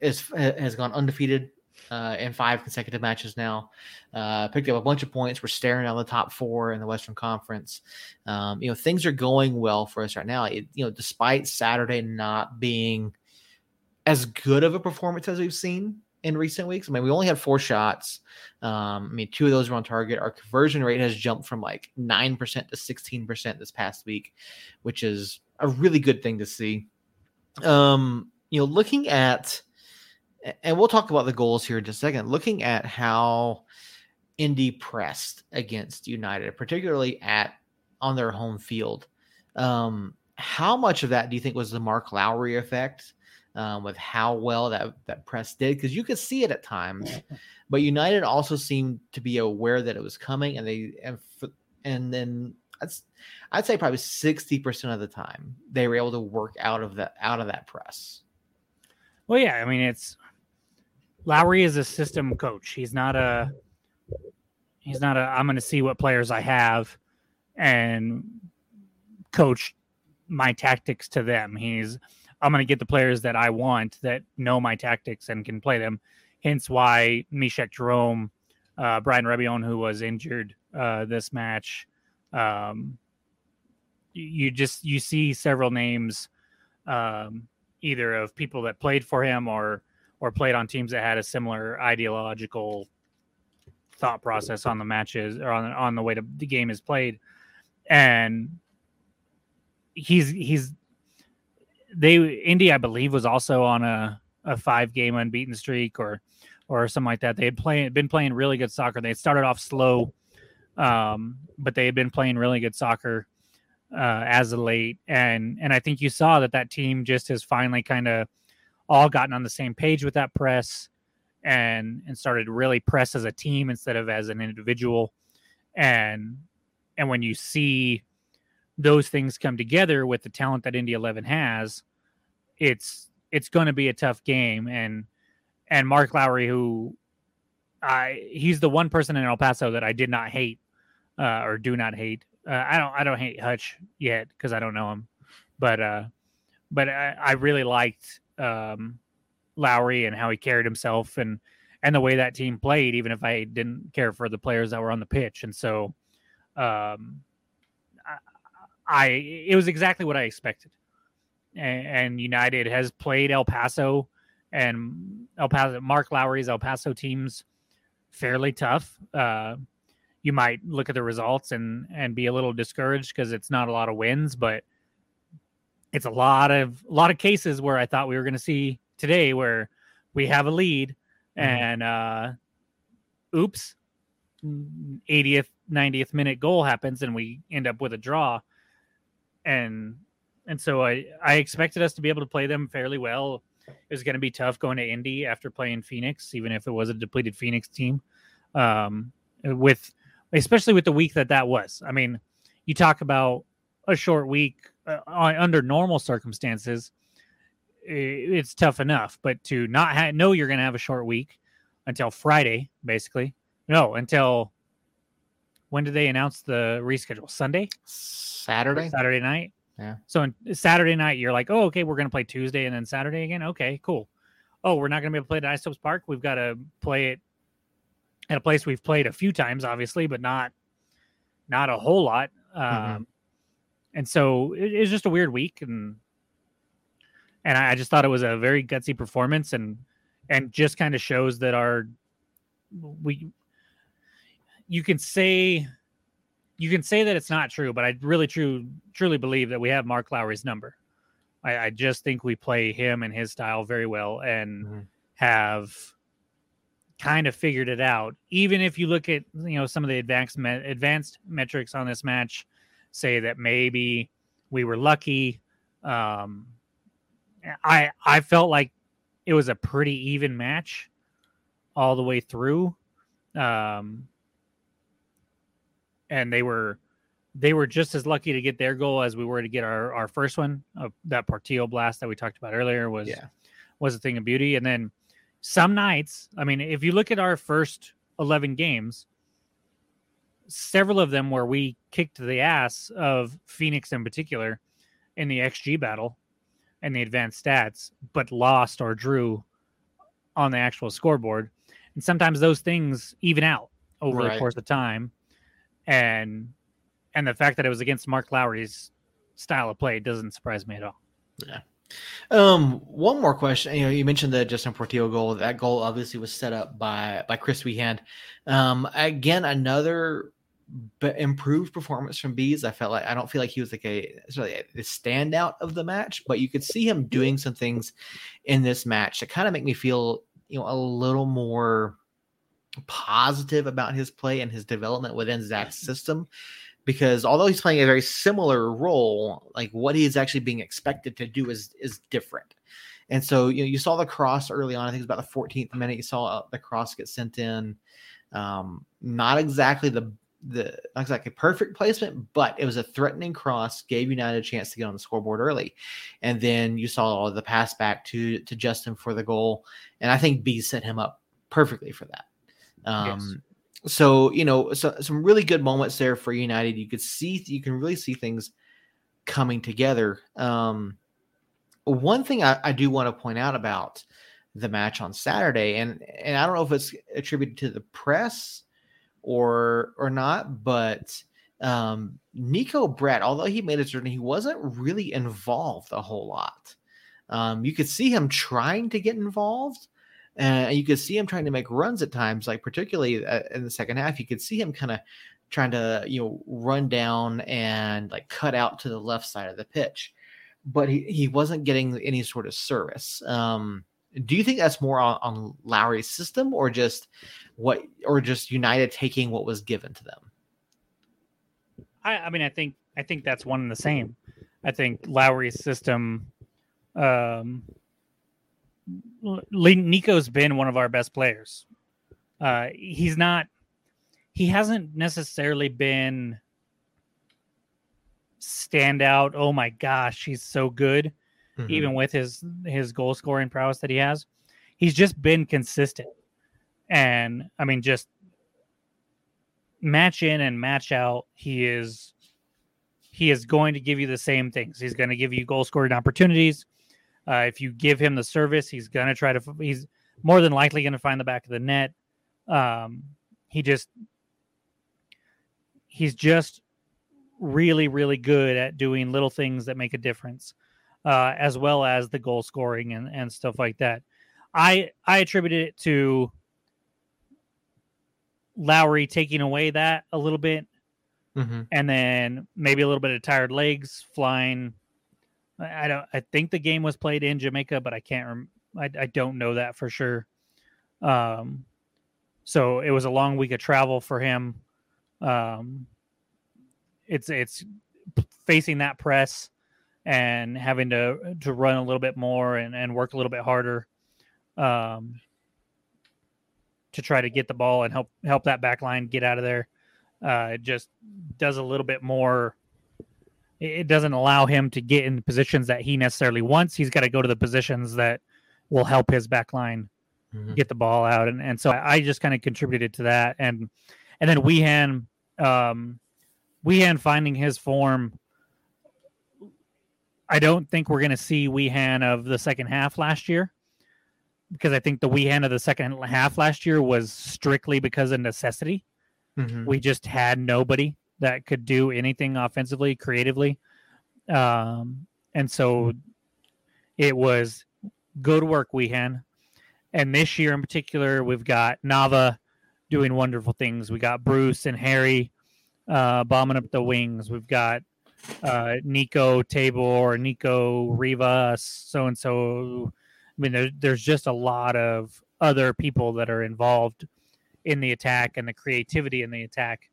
is has gone undefeated uh, in five consecutive matches now. Uh, picked up a bunch of points. We're staring down the top four in the Western Conference. Um, you know, things are going well for us right now. It, you know, despite Saturday not being as good of a performance as we've seen in recent weeks. I mean, we only had four shots. Um, I mean, two of those were on target. Our conversion rate has jumped from like 9% to 16% this past week, which is a really good thing to see. Um, you know, looking at and we'll talk about the goals here in just a second. Looking at how Indy pressed against United, particularly at on their home field. Um, how much of that do you think was the Mark Lowry effect um, with how well that that press did? Because you could see it at times, but United also seemed to be aware that it was coming, and they and and then that's I'd say probably sixty percent of the time they were able to work out of that out of that press. Well, yeah, I mean it's Lowry is a system coach. He's not a he's not a I'm going to see what players I have and coach my tactics to them. He's I'm going to get the players that I want that know my tactics and can play them. Hence why Meshack Jerome, uh, Bryan Rebion, who was injured uh, this match, um, you just you see several names, um, either of people that played for him or or played on teams that had a similar ideological thought process on the matches or on on the way to the game is played, and he's he's they Indy I believe was also on a a five game unbeaten streak or or something like that. They had played been playing really good soccer. They had started off slow, um, but they had been playing really good soccer uh, as of late. And and I think you saw that that team just has finally kind of all gotten on the same page with that press and and started really press as a team instead of as an individual and and when you see those things come together with the talent that Indy 11 has it's it's going to be a tough game. And and Mark Lowry who I he's the one person in El Paso that I did not hate uh, or do not hate. Uh, I don't I don't hate Hutch yet because I don't know him. But uh but I, I really liked um Lowry and how he carried himself and and the way that team played, even if I didn't care for the players that were on the pitch. And so, um, I it was exactly what I expected. And, and, United has played El Paso and El Paso. Mark Lowry's El Paso teams fairly tough. Uh, you might look at the results and and be a little discouraged because it's not a lot of wins, but it's a lot of a lot of cases where I thought we were going to see today where we have a lead mm-hmm. and uh oops 80th 90th minute goal happens and we end up with a draw and and so i i expected us to be able to play them fairly well it was going to be tough going to indy after playing phoenix even if it was a depleted phoenix team um with especially with the week that that was i mean you talk about a short week uh, under normal circumstances it's tough enough. But to not ha- know you're going to have a short week until Friday, basically. No, until when did they announce the reschedule? Sunday, Saturday, Saturday night. Yeah. So on Saturday night, you're like, oh, okay, we're going to play Tuesday and then Saturday again. Okay, cool. Oh, we're not going to be able to play at Isotopes Park. We've got to play it at a place we've played a few times, obviously, but not not a whole lot. Mm-hmm. Um, and so it, it's just a weird week, and and I, just thought it was a very gutsy performance and and just kind of shows that our we you can say you can say that it's not true, but I really true truly believe that we have Mark Lowry's number. I, I just think we play him and his style very well and mm-hmm. have kind of figured it out. Even if you look at you know some of the advanced me- advanced metrics on this match, say that maybe we were lucky. Um, I I felt like it was a pretty even match all the way through. Um, and they were they were just as lucky to get their goal as we were to get our our first one. Uh, that Portillo blast that we talked about earlier was yeah. was a thing of beauty. And then some nights, I mean, if you look at our first eleven games, several of them where we kicked the ass of Phoenix in particular in the XG battle and the advanced stats, but lost or drew on the actual scoreboard. And sometimes those things even out over right. the course of time. And and the fact that it was against Mark Lowry's style of play doesn't surprise me at all. Yeah. Um, one more question. You know, you mentioned the Justin Portillo goal. That goal obviously was set up by by Chris Wehan. Um, again, another but improved performance from Bees. I felt like I don't feel like he was like a really a standout of the match, but you could see him doing some things in this match that kind of make me feel you know a little more positive about his play and his development within Zach's system because although he's playing a very similar role, like what he is actually being expected to do is is different. And so you know you saw the cross early on. I think it was about the 14th minute. You saw uh, the cross get sent in. Um, not exactly the the not exactly perfect placement, but it was a threatening cross, gave United a chance to get on the scoreboard early. And then you saw the pass back to to Justin for the goal. And I think B set him up perfectly for that. Um, yes. so you know, so, some really good moments there for United. You could see you can really see things coming together. Um, one thing I, I do want to point out about the match on Saturday, and and I don't know if it's attributed to the press or or not, but um, Neco Brett, although he made a journey, he wasn't really involved a whole lot. Um, you could see him trying to get involved, and you could see him trying to make runs at times, like particularly uh, in the second half. You could see him kind of trying to you know run down and like cut out to the left side of the pitch, but he, he wasn't getting any sort of service. Um, do you think that's more on, on Lowry's system or just what or just United taking what was given to them? I, I mean, I think I think that's one and the same. I think Lowry's system. Um, Neco's been one of our best players. Uh, he's not. He hasn't necessarily been standout. Oh my gosh, he's so good mm-hmm. even with his his goal scoring prowess that he has. He's just been consistent, and I mean, just match in and match out, he is he is going to give you the same things. He's going to give you goal scoring opportunities. Uh, if you give him the service, he's going to try to. He's more than likely going to find the back of the net. Um, he just he's just really really good at doing little things that make a difference uh, as well as the goal scoring and, and stuff like that. I I attributed it to Lowry taking away that a little bit, mm-hmm. and then maybe a little bit of tired legs flying. I don't. I think the game was played in Jamaica, but I can't. Rem- I I don't know that for sure. Um, so it was a long week of travel for him. Um, it's it's facing that press and having to to run a little bit more and, and work a little bit harder um, to try to get the ball and help help that back line get out of there. Uh, it just does a little bit more. It doesn't allow him to get in the positions that he necessarily wants. He's got to go to the positions that will help his back line mm-hmm. get the ball out, and and so I just kind of contributed to that, and and then Wehan, um, Wehan finding his form I don't think we're going to see Wehan of the second half last year because I think the Wehan of the second half last year was strictly because of necessity. Mm-hmm. We just had nobody that could do anything offensively, creatively. Um, and so it was good work, Wehan. And this year in particular, we've got Nava doing wonderful things. We got Bruce and Harry uh, bombing up the wings. We've got uh, Nico Tabor, Nico Rivas, so and so. I mean, there, there's just a lot of other people that are involved in the attack and the creativity in the attack.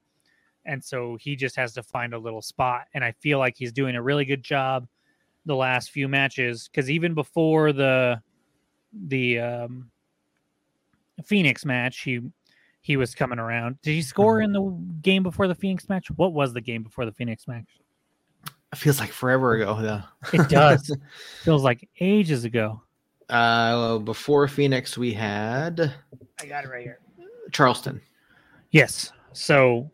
And so he just has to find a little spot. And I feel like he's doing a really good job the last few matches because even before the the um, Phoenix match, he he was coming around. Did he score in the game before the Phoenix match? What was the game before the Phoenix match? It feels like forever ago, though. It does. feels like ages ago. Uh, before Phoenix, we had. I got it right here. Charleston. Yes. So,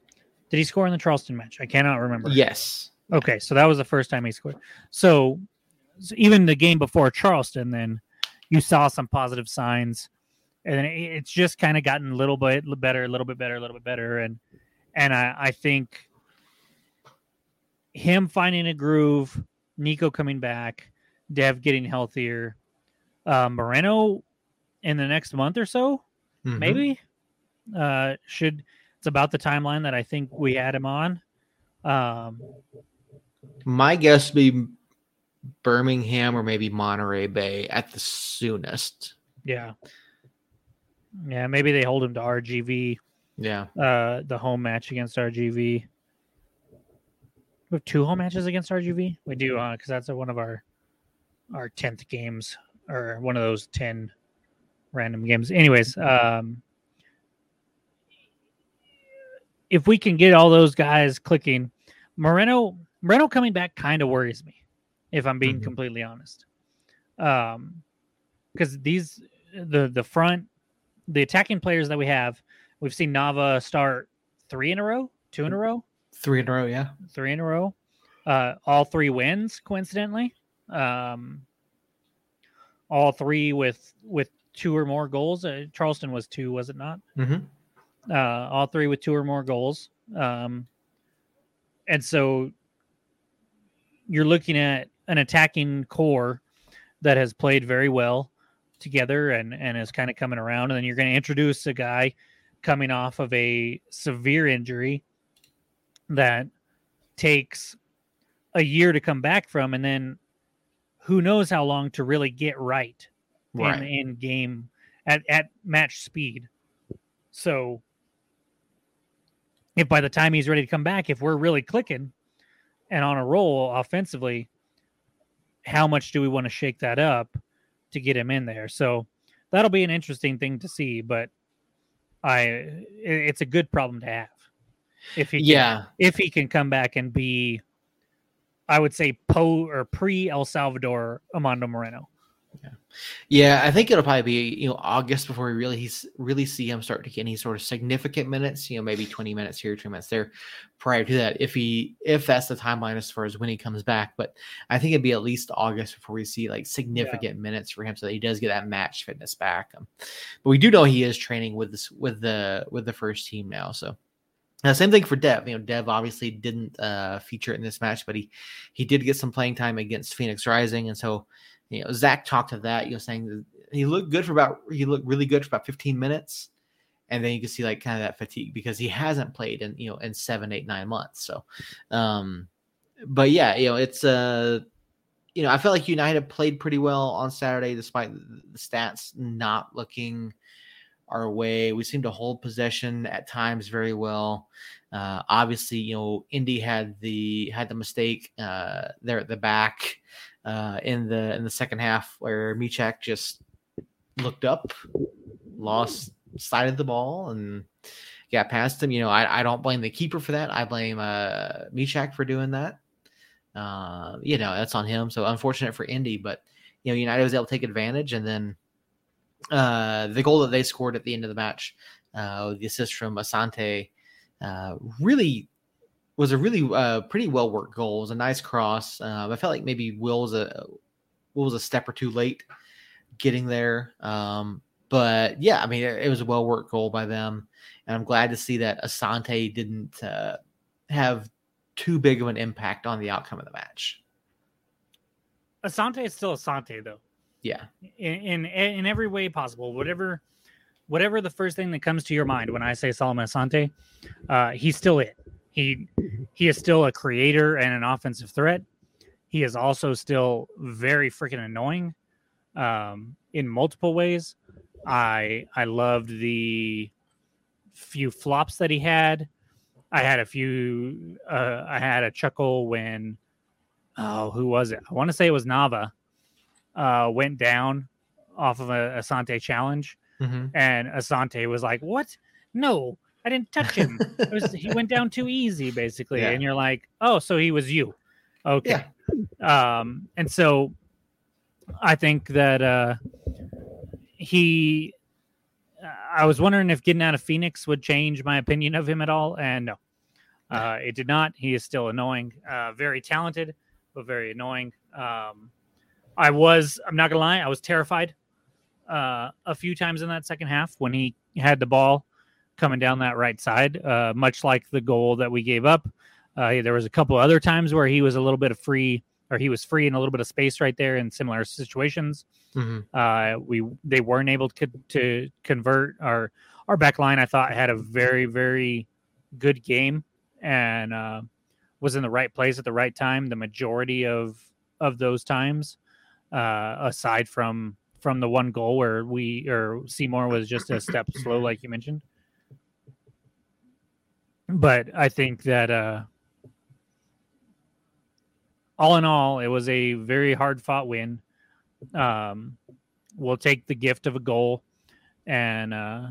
did he score in the Charleston match? I cannot remember. Yes. Okay, so that was the first time he scored. So, so even the game before Charleston, then you saw some positive signs, and then it's just kind of gotten a little bit better, a little bit better, a little bit better, and and I, I think him finding a groove, Neco coming back, Dev getting healthier, uh, Moreno in the next month or so, mm-hmm. maybe uh, should. It's about the timeline that I think we had him on. Um, My guess would be Birmingham or maybe Monterey Bay at the soonest. Yeah. Yeah, maybe they hold him to RGV. Yeah. Uh, the home match against RGV. We have two home matches against RGV. We do, uh, because that's one of our our tenth games or one of those ten random games. Anyways, um, if we can get all those guys clicking, Moreno Moreno coming back kind of worries me, if I'm being Mhm. completely honest. Um, because these the the front the attacking players that we have, we've seen Nava start three in a row, two in a row, Three in a row. Yeah. three in a row. Uh, all three wins, coincidentally. Um, all three with with two or more goals. Uh, Charleston was two, was it not? Mm-hmm. Uh, all three with two or more goals. Um, and so you're looking at an attacking core that has played very well together and, and is kind of coming around. And then you're going to introduce a guy coming off of a severe injury that takes a year to come back from. And then who knows how long to really get right in, Right. in game at, at match speed. So if by the time he's ready to come back, if we're really clicking and on a roll offensively, how much do we want to shake that up to get him in there? So that'll be an interesting thing to see, but I it's a good problem to have. If he can, Yeah. if he can come back and be I would say po or pre El Salvador Amando Moreno. Yeah, I think it'll probably be you know August before we really really see him start to get any sort of significant minutes. You know, maybe twenty minutes here, twenty minutes there. Prior to that, if he if that's the timeline as far as when he comes back, but I think it'd be at least August before we see like significant minutes for him, so that he does get that match fitness back. Um, but we do know he is training with this with the with the first team now, so. Uh, same thing for Dev. You know, Dev obviously didn't uh, feature in this match, but he he did get some playing time against Phoenix Rising, and so you know, Zach talked to that, you know, saying he looked good for about he looked really good for about 15 minutes. And then you can see like kind of that fatigue because he hasn't played in, you know, in seven, eight, nine months. So um but yeah, you know, it's uh you know, I felt like United played pretty well on Saturday despite the the stats not looking our way. We seemed to hold possession at times very well. Uh, obviously, you know, Indy had the had the mistake uh, there at the back uh, in the in the second half where Michak just looked up, lost sight of the ball, and got past him. You know, I, I don't blame the keeper for that. I blame uh, Michak for doing that. Uh, you know, that's on him. So unfortunate for Indy, but you know, United was able to take advantage, and then uh, the goal that they scored at the end of the match, uh, the assist from Asante, uh, really was a really uh, pretty well worked goal. It was a nice cross. Um, I felt like maybe Will was a Will was a step or two late getting there, um, but yeah, I mean it, it was a well worked goal by them, and I'm glad to see that Asante didn't uh, have too big of an impact on the outcome of the match. Asante is still Asante though. Yeah, in, in in every way possible. Whatever whatever the first thing that comes to your mind when I say Solomon Asante, uh, he's still it. He he is still a creator and an offensive threat. He is also still very freaking annoying um, in multiple ways. I I loved the few flops that he had. I had a few. Uh, I had a chuckle when. Oh, who was it? I want to say it was Nava uh, went down off of a Asante challenge, mm-hmm. and Asante was like, "What? No, I didn't touch him. It was, he went down too easy, basically." Yeah. And you're like, "Oh, so he was you?" Okay. Um, and so I think that uh, he. I was wondering if getting out of Phoenix would change my opinion of him at all, and no, uh, it did not. He is still annoying, uh, very talented, but very annoying. Um, I was, I'm not gonna lie, I was terrified uh, a few times in that second half when he had the ball coming down that right side, uh, much like the goal that we gave up. Uh, there was a couple other times where he was a little bit of free, or he was free in a little bit of space right there in similar situations. Mm-hmm. Uh, we they weren't able to to convert our our back line. I thought had a very very good game and uh, was in the right place at the right time. The majority of of those times, uh, aside from from the one goal where we or Seymour was just a step slow, like you mentioned. But I think that uh, all in all, it was a very hard fought win. Um, we'll take the gift of a goal, and uh,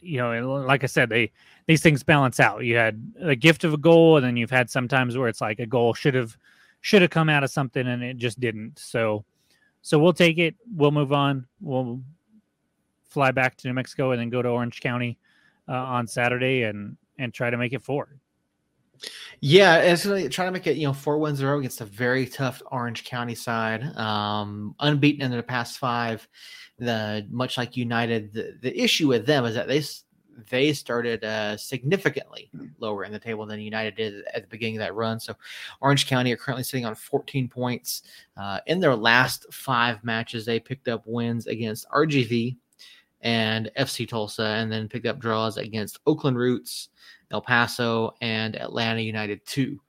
you know, like I said, they these things balance out. You had a gift of a goal, and then you've had sometimes where it's like a goal should have should have come out of something and it just didn't. So, so we'll take it. We'll move on. We'll fly back to New Mexico and then go to Orange County uh, on Saturday and and try to make it four. Yeah, it's really trying to make it, you know, four one zero against a very tough Orange County side. Um, unbeaten in the past five. The much like United, the, the issue with them is that they they started uh, significantly lower in the table than United did at the beginning of that run. So Orange County are currently sitting on 14 points. Uh, in their last five matches, they picked up wins against RGV and FC Tulsa, and then picked up draws against Oakland Roots, El Paso, and Atlanta United 2.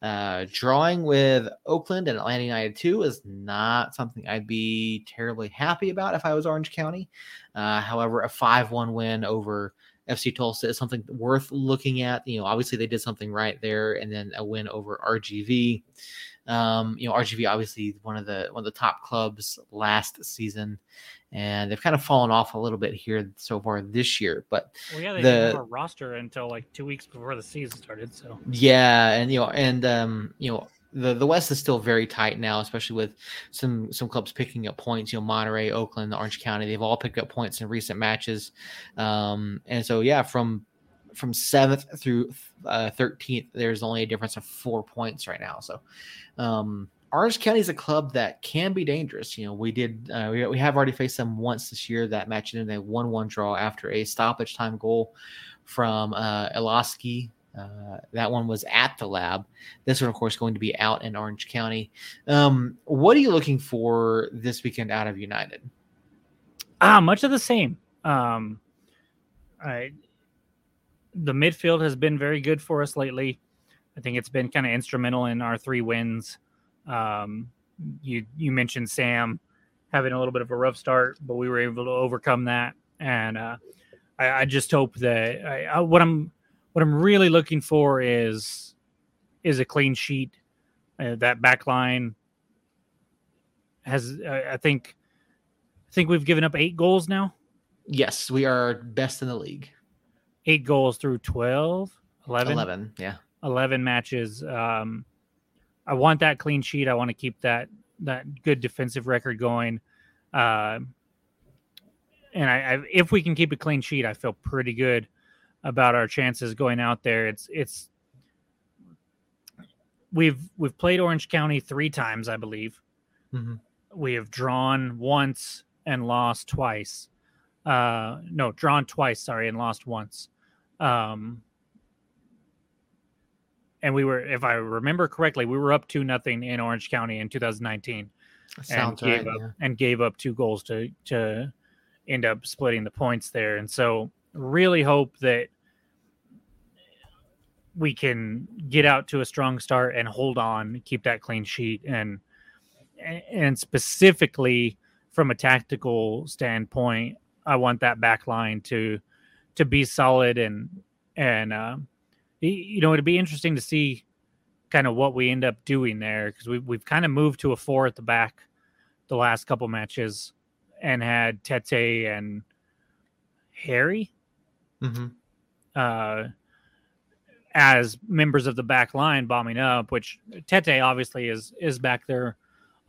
Uh, drawing with Oakland and Atlanta United 2 is not something I'd be terribly happy about if I was Orange County. Uh, however, a 5 1 win over FC Tulsa is something worth looking at. You know, obviously they did something right there, and then a win over RGV. Um, you know, RGV obviously one of the one of the top clubs last season, and they've kind of fallen off a little bit here so far this year. But well, yeah, they the, didn't have a roster until like two weeks before the season started. So yeah, and you know, and um, you know, the the West is still very tight now, especially with some some clubs picking up points. You know, Monterey, Oakland, Orange County, they've all picked up points in recent matches. Um, and so yeah, from from seventh through uh, thirteenth, uh, there's only a difference of four points right now. So um, Orange County is a club that can be dangerous. You know, we did uh, we, we have already faced them once this year. That match in a one-one draw after a stoppage time goal from uh, Eloski uh, that one was at the lab. This one, of course, going to be out in Orange County. Um, what are you looking for this weekend out of United? Ah, much of the same. Um, I, the midfield has been very good for us lately. I think it's been kind of instrumental in our three wins. Um, you you mentioned Sam having a little bit of a rough start, but we were able to overcome that. And uh, I, I, just hope that I, I, what I'm what I'm really looking for is is a clean sheet. Uh, that back line has, uh, I think, I think we've given up eight goals now. Yes, we are best in the league. Eight goals through 12, 11. 11, yeah. 11 matches. Um, I want that clean sheet. I want to keep that that good defensive record going. Uh, and I, I, if we can keep a clean sheet, I feel pretty good about our chances going out there. It's it's we've we've played Orange County three times, I believe. Mm-hmm. We have drawn once and lost twice. Uh, no, drawn twice. Sorry, and lost once. Um, and we were, if I remember correctly, we were up two nothing in Orange County in 2019, and gave right, up yeah. and gave up two goals to to end up splitting the points there. And so, really hope that we can get out to a strong start and hold on, keep that clean sheet, and and specifically from a tactical standpoint, I want that back line to to be solid and and uh, you know it'd be interesting to see kind of what we end up doing there because we we've kind of moved to a four at the back the last couple matches and had Tete and Harry. Mm-hmm. Uh, as members of the back line bombing up, which Tete obviously is is back there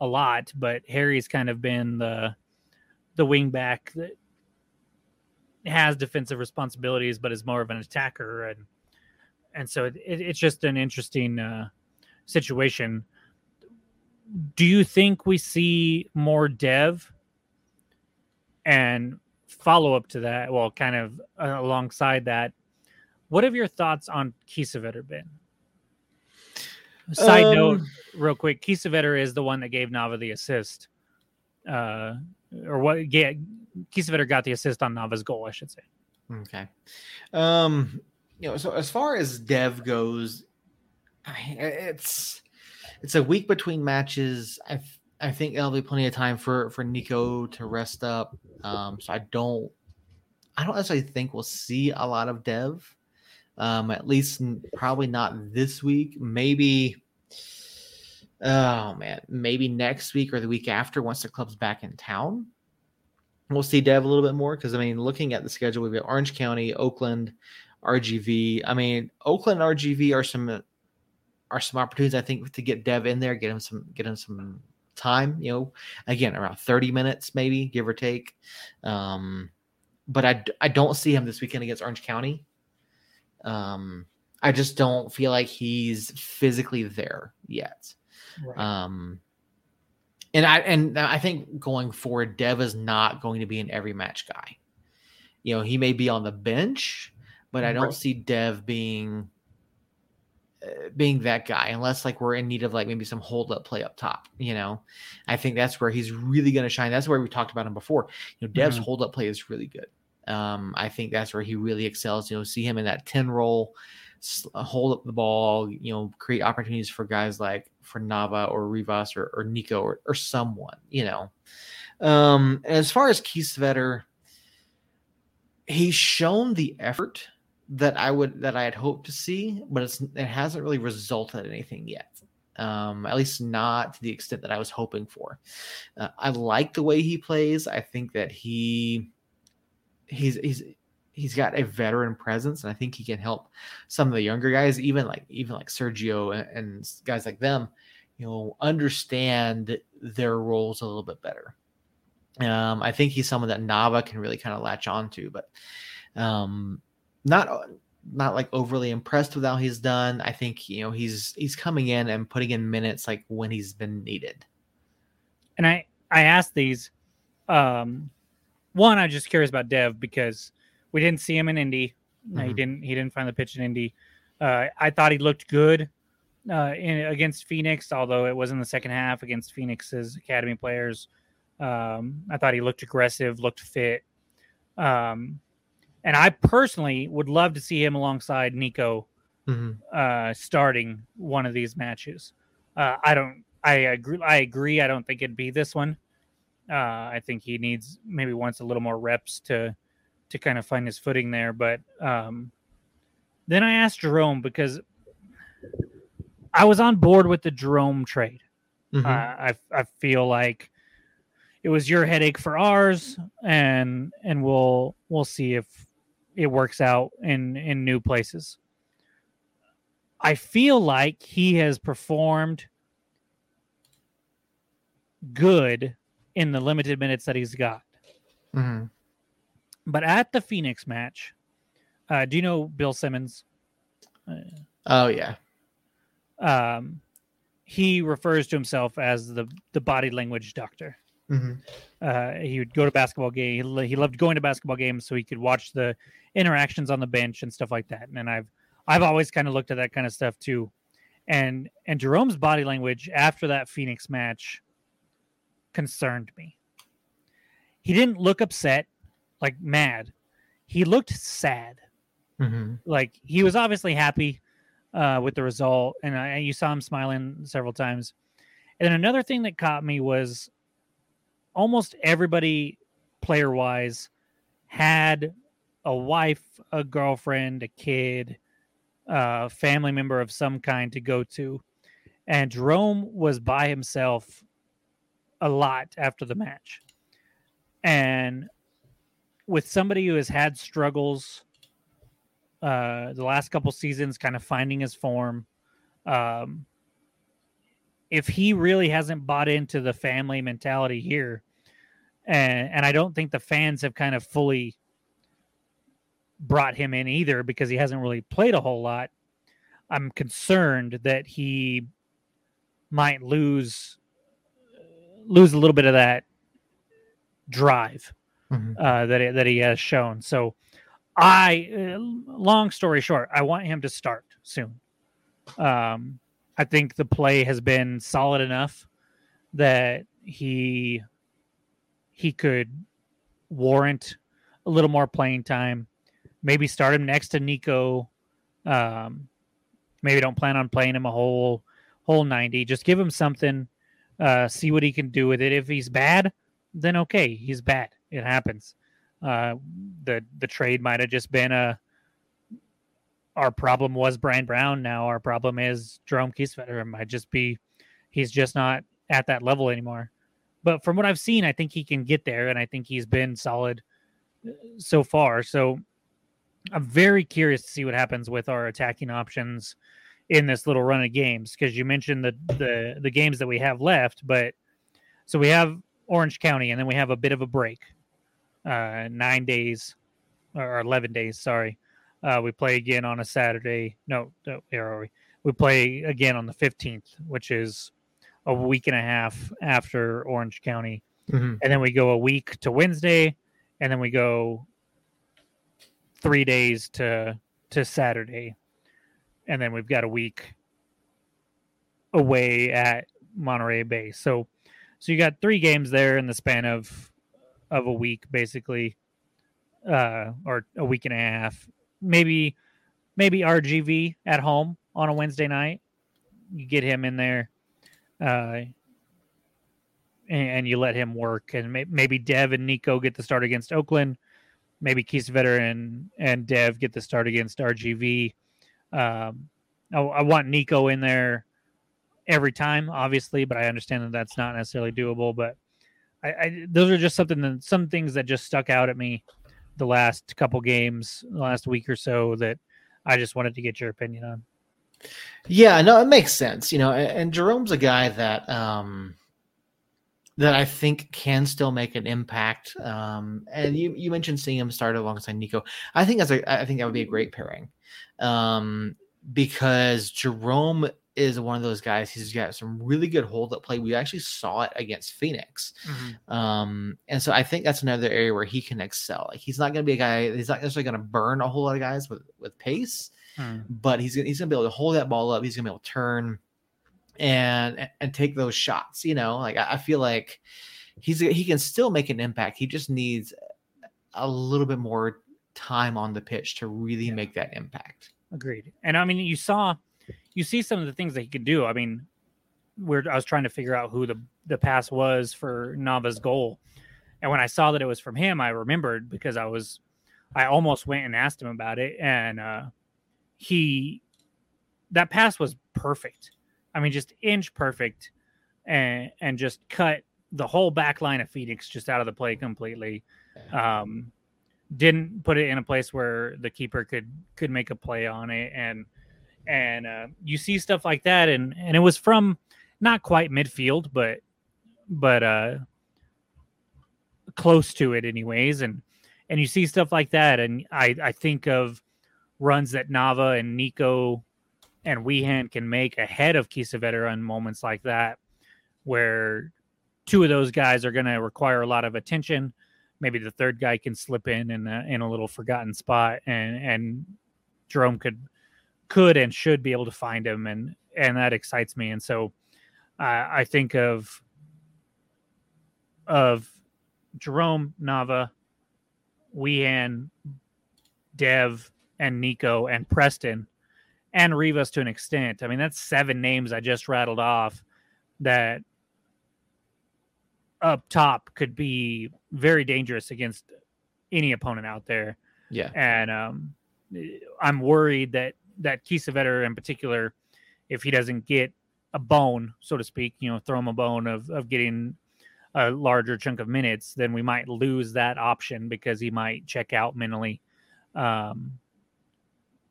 a lot, but Harry's kind of been the the wing back that has defensive responsibilities, but is more of an attacker, and and so it, it's just an interesting uh, situation. Do you think we see more Dev? And follow up to that, well, kind of uh, alongside that, what have your thoughts on Kiesewetter been? Side um, note, real quick, Kiesewetter is the one that gave Nava the assist. Uh, or what yeah, Kiesewetter got the assist on Nava's goal, I should say. Okay. Um, you know, so as far as Dev goes, it's it's a week between matches. I I think there'll be plenty of time for for Neco to rest up. Um, so I don't, I don't necessarily think we'll see a lot of Dev. Um, at least probably not this week. Maybe. Oh man, maybe next week or the week after once the club's back in town. We'll see Dev a little bit more because I mean, looking at the schedule, we've got Orange County, Oakland, RGV. I mean, Oakland RGV are some are some opportunities I think to get Dev in there, get him some get him some time. You know, again around thirty minutes maybe, give or take. Um, but I I don't see him this weekend against Orange County. Um, I just don't feel like he's physically there yet. Right. Um, and I and I think going forward, Dev is not going to be an every match guy. You know, he may be on the bench, but I don't right. see Dev being uh, being that guy unless like we're in need of like maybe some hold up play up top you know? I think that's where he's really going to shine. That's where we talked about him before. You know dev's mm-hmm. hold up play is really good. Um i think that's where he really excels. You know see him in that 10 role uh, hold up the ball you know create opportunities for guys like for nava or rivas or, or neco or, or someone you know? Um as far as Kiesewetter, he's shown the effort that I would that I had hoped to see, but it's it hasn't really resulted in anything yet. Um, at least not to the extent that I was hoping for. Uh, I like the way he plays. I think that he he's he's he's got a veteran presence, and I think he can help some of the younger guys, even like even like Sergio and, and guys like them, you know, understand their roles a little bit better. Um, I think he's someone that Nava can really kind of latch onto, but um, not not like overly impressed with how he's done. I think you know he's he's coming in and putting in minutes like when he's been needed. And I I asked these, um, one I'm just curious about Dev because we didn't see him in Indy. Mm-hmm. He didn't he didn't find the pitch in Indy. Uh, I thought he looked good uh, in, against Phoenix, although it was in the second half against Phoenix's academy players. Um, I thought he looked aggressive, looked fit. Um, and I personally would love to see him alongside Neco mm-hmm. uh, starting one of these matches. Uh, I don't. I agree. I agree. I don't think it'd be this one. Uh, I think he needs maybe wants a little more reps to to kind of find his footing there. But um, then I asked Jerome because I was on board with the Jerome trade. Mm-hmm. Uh, I I feel like it was your headache for ours, and and we'll we'll see if it works out in in new places. I feel like he has performed good in the limited minutes that he's got. Mm-hmm. But at the Phoenix match, uh, do you know Bill Simmons? oh yeah. Um, he refers to himself as the the body language doctor. Mm-hmm. Uh, he would go to basketball game. He loved going to basketball games so he could watch the interactions on the bench and stuff like that. And I've I've always kind of looked at that kind of stuff too. And and Jerome's body language after that Phoenix match concerned me. He didn't look upset, like mad. He looked sad. Mm-hmm. Like he was obviously happy uh, with the result, and I, you saw him smiling several times. And another thing that caught me was almost everybody player wise had a wife, a girlfriend, a kid, a family member of some kind to go to. And Jerome was by himself a lot after the match. And with somebody who has had struggles uh, the last couple seasons, kind of finding his form, um, if he really hasn't bought into the family mentality here, and and I don't think the fans have kind of fully brought him in either because he hasn't really played a whole lot. I'm concerned that he might lose lose a little bit of that drive mm-hmm. uh, that that he has shown. So, I uh, long story short, I want him to start soon. Um, I think the play has been solid enough that he he could warrant a little more playing time. Maybe start him next to Neco. Um, maybe don't plan on playing him a whole whole 90. Just give him something uh, see what he can do with it. If he's bad, then okay, he's bad. It happens. Uh, the the trade might have just been a. Our problem was Brian Brown. Now our problem is Jerome Kiesewetter. It might just be he's just not at that level anymore. But from what I've seen, I think he can get there, and I think he's been solid uh, so far. So I'm very curious to see what happens with our attacking options in this little run of games because you mentioned the the the games that we have left, but so we have Orange County and then we have a bit of a break, uh, nine days or eleven days. Sorry, uh, we play again on a Saturday. No, no where are we? We play again on the fifteenth, which is a week and a half after Orange County, Mm-hmm. and then we go a week to Wednesday, and then we go three days to to Saturday, and then we've got a week away at Monterey Bay. So, so you got three games there in the span of of a week, basically, uh, or a week and a half. Maybe, maybe RGV at home on a Wednesday night. You get him in there, uh, and, and you let him work, and may, maybe Dev and Neco get the start against Oakland maybe Kiesewetter and and Dev get the start against RGV. Um, I, I, want Neco in there every time, obviously, but I understand that that's not necessarily doable. But I, I, those are just something that some things that just stuck out at me the last couple games, the last week or so that I just wanted to get your opinion on. Yeah, no, it makes sense. You know, and, Jerome's a guy that um that I think can still make an impact. Um, and you, you mentioned seeing him start alongside Neco. I think that's a I think that would be a great pairing. Um, because Jerome is one of those guys. He's got some really good hold up play. We actually saw it against Phoenix. Mm-hmm. Um, and so I think that's another area where he can excel. Like he's not going to be a guy. He's not necessarily going to burn a whole lot of guys with with pace, Mm. but he's he's going to be able to hold that ball up. He's going to be able to turn and and take those shots. You know, like I, I feel like he's he can still make an impact. He just needs a little bit more time on the pitch to really Yeah. make that impact. Agreed. And I mean, you saw, you see some of the things that he could do. I mean, we're I was trying to figure out who the the pass was for Nava's goal, and when I saw that it was from him, I remembered because I was, I almost went and asked him about it, and uh, he, that pass was perfect. I mean, just inch perfect, and and just cut the whole back line of Phoenix just out of the play completely. Um, didn't put it in a place where the keeper could could make a play on it and and uh, you see stuff like that and and it was from not quite midfield but but uh close to it anyways and and you see stuff like that and i i think of runs that nava and neco and wehan can make ahead of Kiesewetter on moments like that where two of those guys are going to require a lot of attention. Maybe the third guy can slip in in a, in a little forgotten spot and and Jerome could could and should be able to find him and and that excites me and so uh, I think of of Jerome Nava, Wehan, Dev, and Neco and Preston and Rivas to an extent. I mean that's seven names I just rattled off that up top could be very dangerous against any opponent out there. Yeah. And um, I'm worried that that Kiesewetter in particular, if he doesn't get a bone, so to speak, you know, throw him a bone of of getting a larger chunk of minutes, then we might lose that option because he might check out mentally. Um,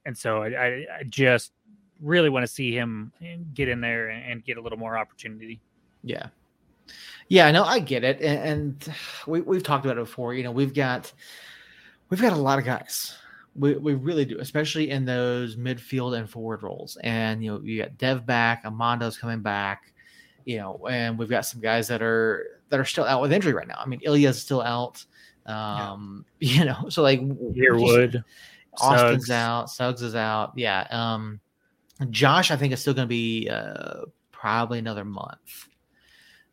and so I, I, just really want to see him get in there and, and get a little more opportunity. Yeah. Yeah, no, I get it. And, and we, we've talked about it before. You know, we've got we've got a lot of guys. We, we really do, especially in those midfield and forward roles. And you know, you got Dev back, Amando's coming back, you know, and we've got some guys that are that are still out with injury right now. I mean, Ilya's still out. Um, you know, so like Yearwood, Austin's Suggs. out, Suggs is out. Yeah. Um Josh, I think is still gonna be uh probably another month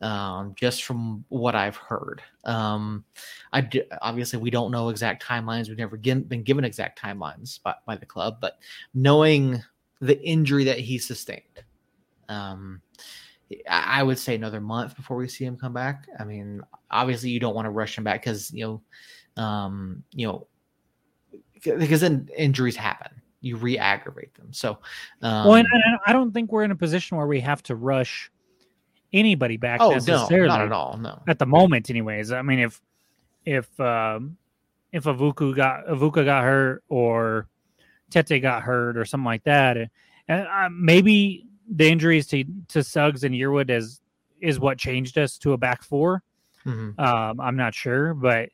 um, just from what I've heard. Um, I d- obviously we don't know exact timelines. We've never gi- been given exact timelines by, by the club, but knowing the injury that he sustained, um, I would say another month before we see him come back. I mean, obviously you don't want to rush him back because you know, um, you know, because then injuries happen. You re-aggravate them. So, um, well, I don't think we're in a position where we have to rush anybody back. Oh no, not at all. No, at the moment, anyways. I mean, if if um, if Avuku got Avuka got hurt or Tete got hurt or something like that, and uh, maybe the injuries to to Suggs and Yearwood is is what changed us to a back 4 mm-hmm. um, I'm not sure, but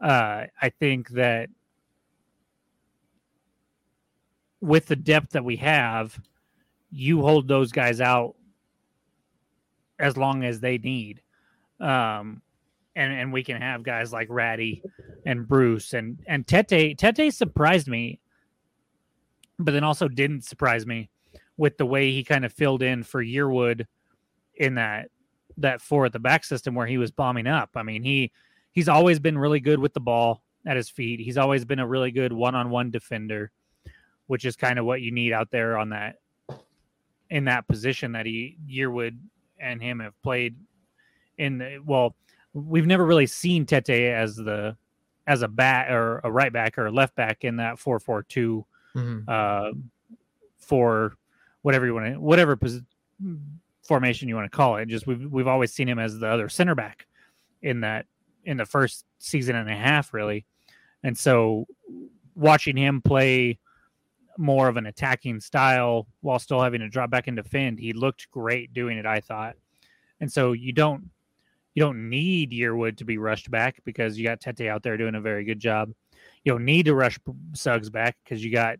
uh, I think that with the depth that we have, you hold those guys out as long as they need. Um, and and we can have guys like Ratty and Bruce and and Tete. Tete surprised me, but then also didn't surprise me with the way he kind of filled in for Yearwood in that that four at the back system where he was bombing up. I mean, he he's always been really good with the ball at his feet. He's always been a really good one-on-one defender, which is kind of what you need out there on that in that position that he Yearwood and him have played in the well, we've never really seen Tete as the as a bat or a right back or a left back in that 4-4-2 mm-hmm. uh for whatever you want to whatever pos- formation you want to call it. Just we've we've always seen him as the other center back in that in the first season and a half, really. And so watching him play more of an attacking style while still having to drop back and defend, he looked great doing it, I thought. And so you don't you don't need Yearwood to be rushed back because you got Tete out there doing a very good job. You don't need to rush Suggs back because you got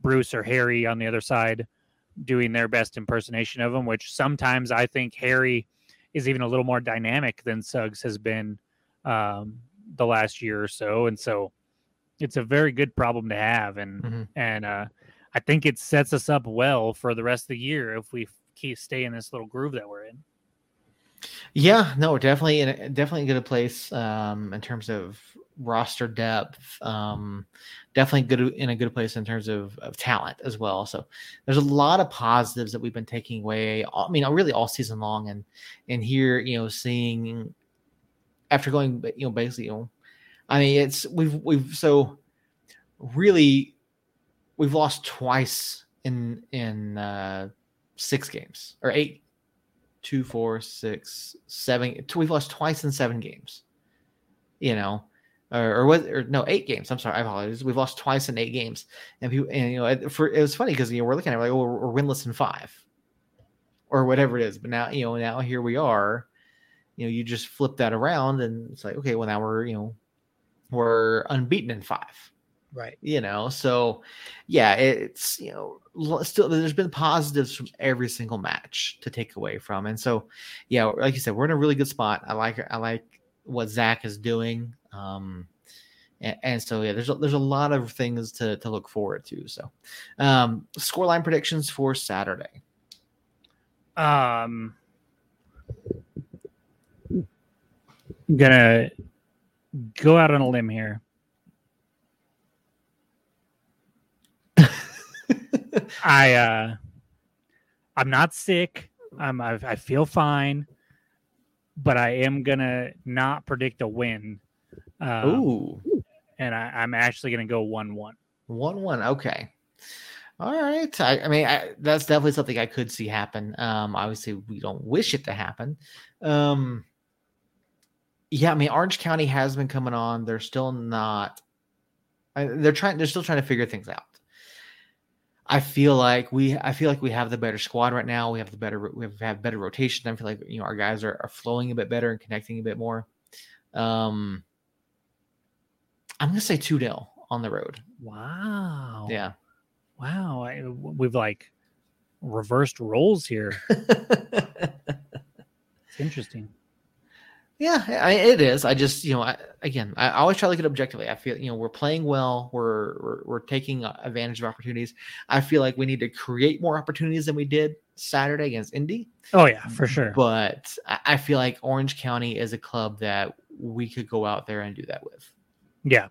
Bruce or Harry on the other side doing their best impersonation of him, which sometimes I think Harry is even a little more dynamic than Suggs has been um, the last year or so. And so it's a very good problem to have. And, mm-hmm. and, uh, I think it sets us up well for the rest of the year if we keep stay in this little groove that we're in. Yeah, no, definitely, in a, definitely in a good place um, in terms of roster depth. Um, definitely good in a good place in terms of, of talent as well. So there's a lot of positives that we've been taking away. I mean, really all season long, and and here, you know, seeing after going, you know, basically, you know, I mean, it's we've we've so really we've lost twice in in uh, six games or eight, two, four, six, seven. We've lost twice in seven games. You know, or, or what or no eight games i'm sorry i apologize we've lost twice in eight games and people and you know for it was funny because you know we're looking at it like oh we're winless in five or whatever it is but now you know now here we are you know you just flip that around and it's like okay well now we're you know we're unbeaten in five right you know so yeah it's you know still there's been positives from every single match to take away from and so yeah like you said we're in a really good spot i like i like what zach is doing um, and, and, so yeah, there's a, there's a lot of things to to look forward to. So, um, scoreline predictions for Saturday. Um, I'm gonna go out on a limb here. I uh, I'm not sick. I'm I, I feel fine, but I am gonna not predict a win um, Ooh. And I, am actually going to go 1 1. 1 1. Okay. All right. I, I mean, I, that's definitely something I could see happen. Um, obviously, we don't wish it to happen. Um, yeah, I mean, Orange County has been coming on. They're still not. They're trying. They're still trying to figure things out. I feel like we. I feel like we have the better squad right now. We have the better. We have, have better rotation. I feel like you know our guys are, are flowing a bit better and connecting a bit more. Um, I'm gonna say two 0 on the road. Wow. Yeah. Wow. I, we've like reversed roles here. it's interesting. Yeah, I, it is. I just, you know, I, again, I always try to look at it objectively. I feel, you know, we're playing well. We're, we're we're taking advantage of opportunities. I feel like we need to create more opportunities than we did Saturday against Indy. Oh yeah, for mm, sure. But I feel like Orange County is a club that we could go out there and do that with. Yeah,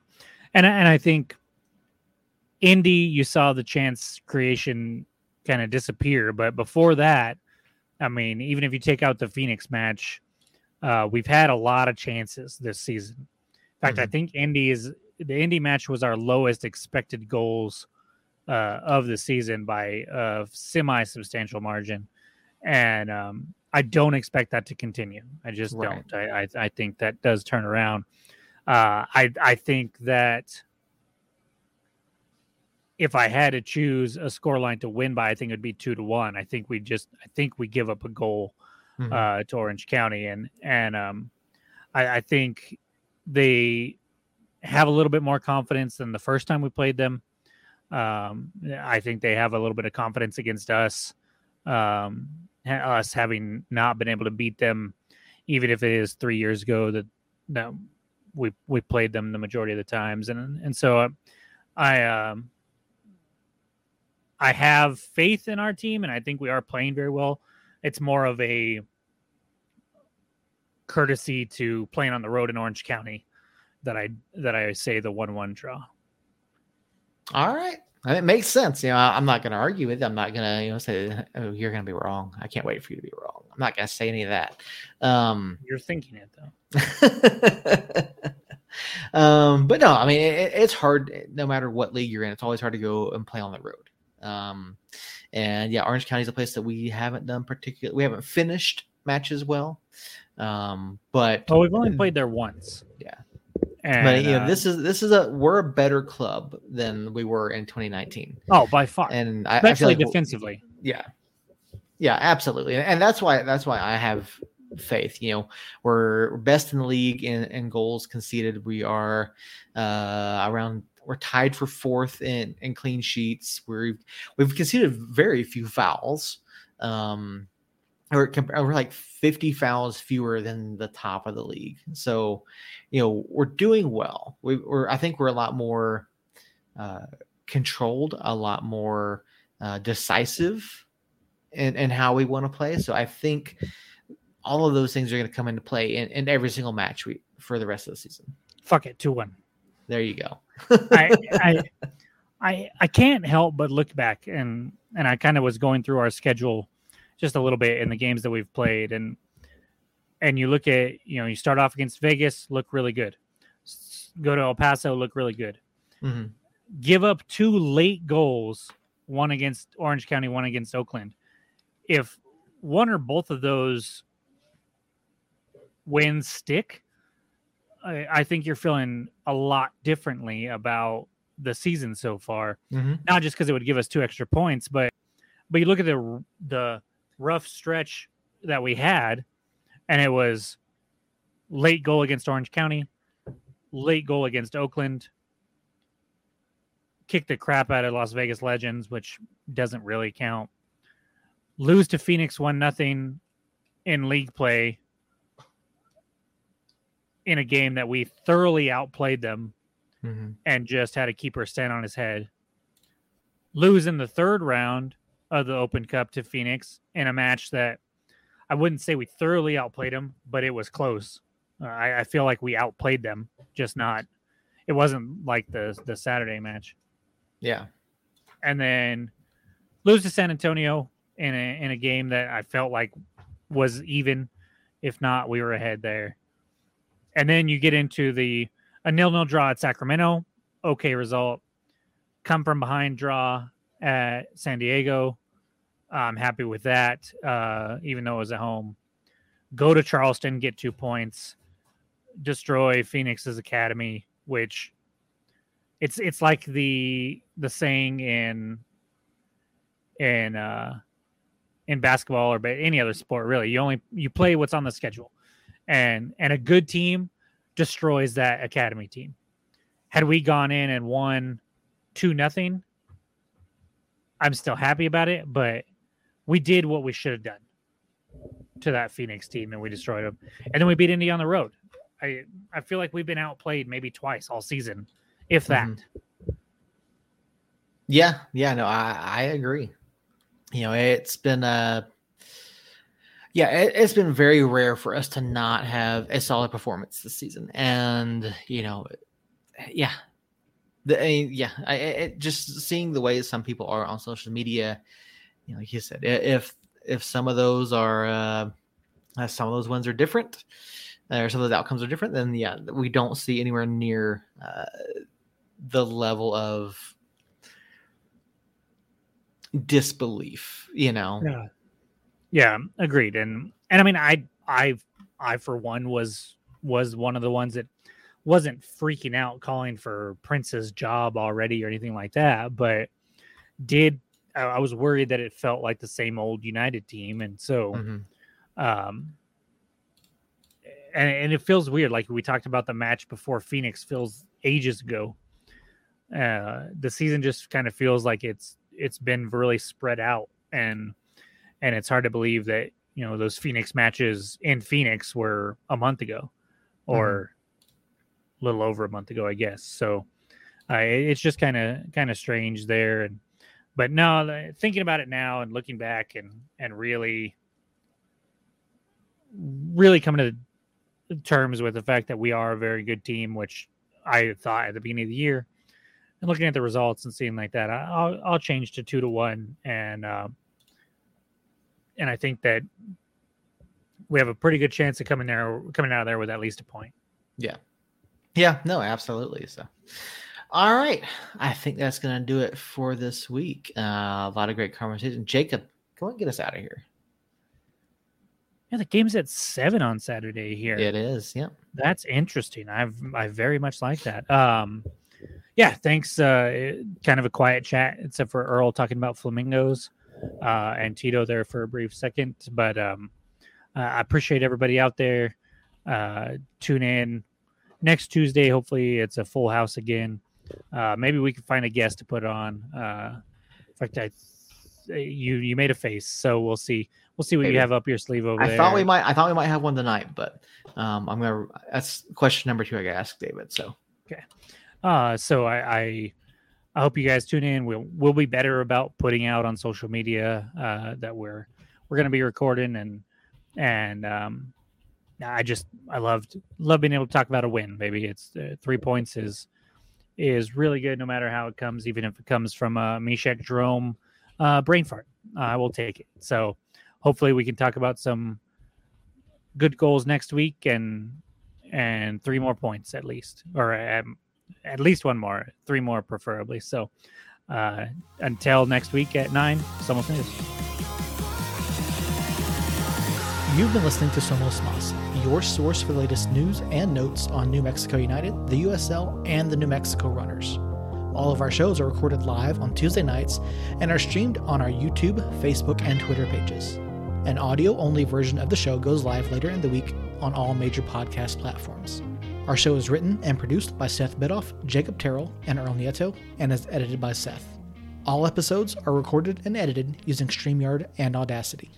and and I think Indy, you saw the chance creation kind of disappear, but before that, I mean, even if you take out the Phoenix match, uh, we've had a lot of chances this season. In fact, I Mhm. think Indy is the Indy match was our lowest expected goals uh, of the season by a semi substantial margin, and um, I don't expect that to continue. I just Right. don't. I, I I think that does turn around. Uh, I I think that if I had to choose a score line to win by, I think it'd be two to one. I think we just I think we give up a goal Mhm. uh, to Orange County, and and um, I, I think they have a little bit more confidence than the first time we played them. Um, I think they have a little bit of confidence against us, um, us having not been able to beat them, even if it is three years ago that that we we played them the majority of the times, and and so uh, I um, I have faith in our team, and I think we are playing very well. It's more of a courtesy to playing on the road in Orange County that I that I say the one one draw. All right. And It makes sense. You know, I- I'm not going to argue with it. I'm not going to, you know, say, oh, you're going to be wrong. I can't wait for you to be wrong. I'm not going to say any of that. Um, You're thinking it though. um, but no, I mean, it, it's hard no matter what league you're in. It's always hard to go and play on the road. Um, and yeah, Orange County is a place that we haven't done particularly. We haven't finished matches well. Um, but Oh, we've only played there once. Yeah. And, but you know, uh, this is this is a we're a better club than we were in 2019, oh by far, and I, I especially like defensively. yeah yeah absolutely and that's why that's why i have faith you know we're best in the league in, in goals conceded we are uh around we're tied for fourth in, in clean sheets we've we've conceded very few fouls um we're, we're like 50 fouls fewer than the top of the league so you know we're doing well we, we're i think we're a lot more uh controlled a lot more uh, decisive in, in how we want to play. So I think all of those things are going to come into play in, in every single match we for the rest of the season. Fuck it, two one. There you go. I, I I I can't help but look back and and I kind of was going through our schedule just a little bit in the games that we've played and and you look at you know you start off against Vegas look really good go to El Paso look really good Mhm. give up two late goals one against Orange County one against Oakland if one or both of those wins stick I, I think you're feeling a lot differently about the season so far Mhm. not just because it would give us two extra points, but but you look at the the rough stretch that we had, and it was late goal against Orange County, late goal against Oakland, kick the crap out of Las Vegas Legends, which doesn't really count. Lose to Phoenix one nothing in league play in a game that we thoroughly outplayed them Mhm. and just had a keeper stand on his head. Lose in the third round of the Open Cup to Phoenix in a match that I wouldn't say we thoroughly outplayed them, but it was close. Uh, I, I feel like we outplayed them, just not. It wasn't like the the Saturday match, Yeah. and then lose to San Antonio in a in a game that I felt like was even, if not we were ahead there. And then you get into the a nil nil draw at Sacramento, okay result. Come from behind draw at San Diego. I'm happy with that, uh, even though it was at home. Go to Charleston, get two points, destroy Phoenix's academy, which it's it's like the the saying in in uh in basketball or any other sport really you only you play what's on the schedule and and a good team destroys that academy team had we gone in and won two nothing i'm still happy about it but we did what we should have done to that phoenix team and we destroyed them and then we beat indy on the road i i feel like we've been outplayed maybe twice all season if that Mhm. Yeah. Yeah. No, I, I agree. You know, it's been uh yeah, it, it's been very rare for us to not have a solid performance this season. And, you know, yeah. The, I mean, yeah, I, it, just seeing the way some people are on social media, you know, like you said, if if some of those are uh, uh, some of those ones are different, or some of those outcomes are different, then yeah, we don't see anywhere near uh, the level of disbelief. You know. Yeah. Yeah, agreed. And and I mean, I I I for one was was one of the ones that wasn't freaking out calling for Prince's job already or anything like that, but did I was worried that it felt like the same old United team, and so, mm-hmm. um, and and it feels weird. Like we talked about the match before Phoenix feels ages ago. Uh, the season just kind of feels like it's it's been really spread out, and and it's hard to believe that you know those Phoenix matches in Phoenix were a month ago, or mm-hmm. a little over a month ago, I guess. So uh, it's just kind of kind of strange there, and but no, thinking about it now and looking back and and really, really coming to terms with the fact that we are a very good team, which I thought at the beginning of the year, and looking at the results and seeing like that, I'll I'll change to two to one, and uh, and I think that we have a pretty good chance of coming there, coming out of there with at least a point. Yeah, yeah, no, absolutely. So. All right. I think that's going to do it for this week. Uh, a lot of great conversation. Jacob, go and get us out of here. Yeah, the game's at seven on Saturday here. It is. Yep. That's interesting. I've I very much like that. Um, yeah. Thanks. Uh, kind of a quiet chat, except for Earl talking about flamingos, uh, and Tito there for a brief second. But um, I appreciate everybody out there. Uh, tune in next Tuesday. Hopefully, it's a full house again. Uh, maybe we can find a guest to put on. Uh, in fact, I you you made a face, so we'll see. We'll see what maybe. you have up your sleeve over I there. thought we might. I thought we might have one tonight, but um, I'm gonna. That's question number two. I gotta ask David. So okay. Uh, so I, I I hope you guys tune in. We'll we'll be better about putting out on social media uh, that we're we're gonna be recording and and um, I just I loved love being able to talk about a win. Maybe it's uh, three points is is really good no matter how it comes, even if it comes from a Mechack Jerome uh, brain fart. I will take it. So hopefully we can talk about some good goals next week and and three more points at least, or um, at least one more, three more preferably. So uh, until next week at nine, Somos News. You've been listening to Somos Mas your source for the latest news and notes on New Mexico United, the USL, and the New Mexico Runners. All of our shows are recorded live on Tuesday nights and are streamed on our YouTube, Facebook, and Twitter pages. An audio only version of the show goes live later in the week on all major podcast platforms. Our show is written and produced by Seth Bidoff, Jacob Terrell, and Earl Nieto, and is edited by Seth. All episodes are recorded and edited using StreamYard and Audacity.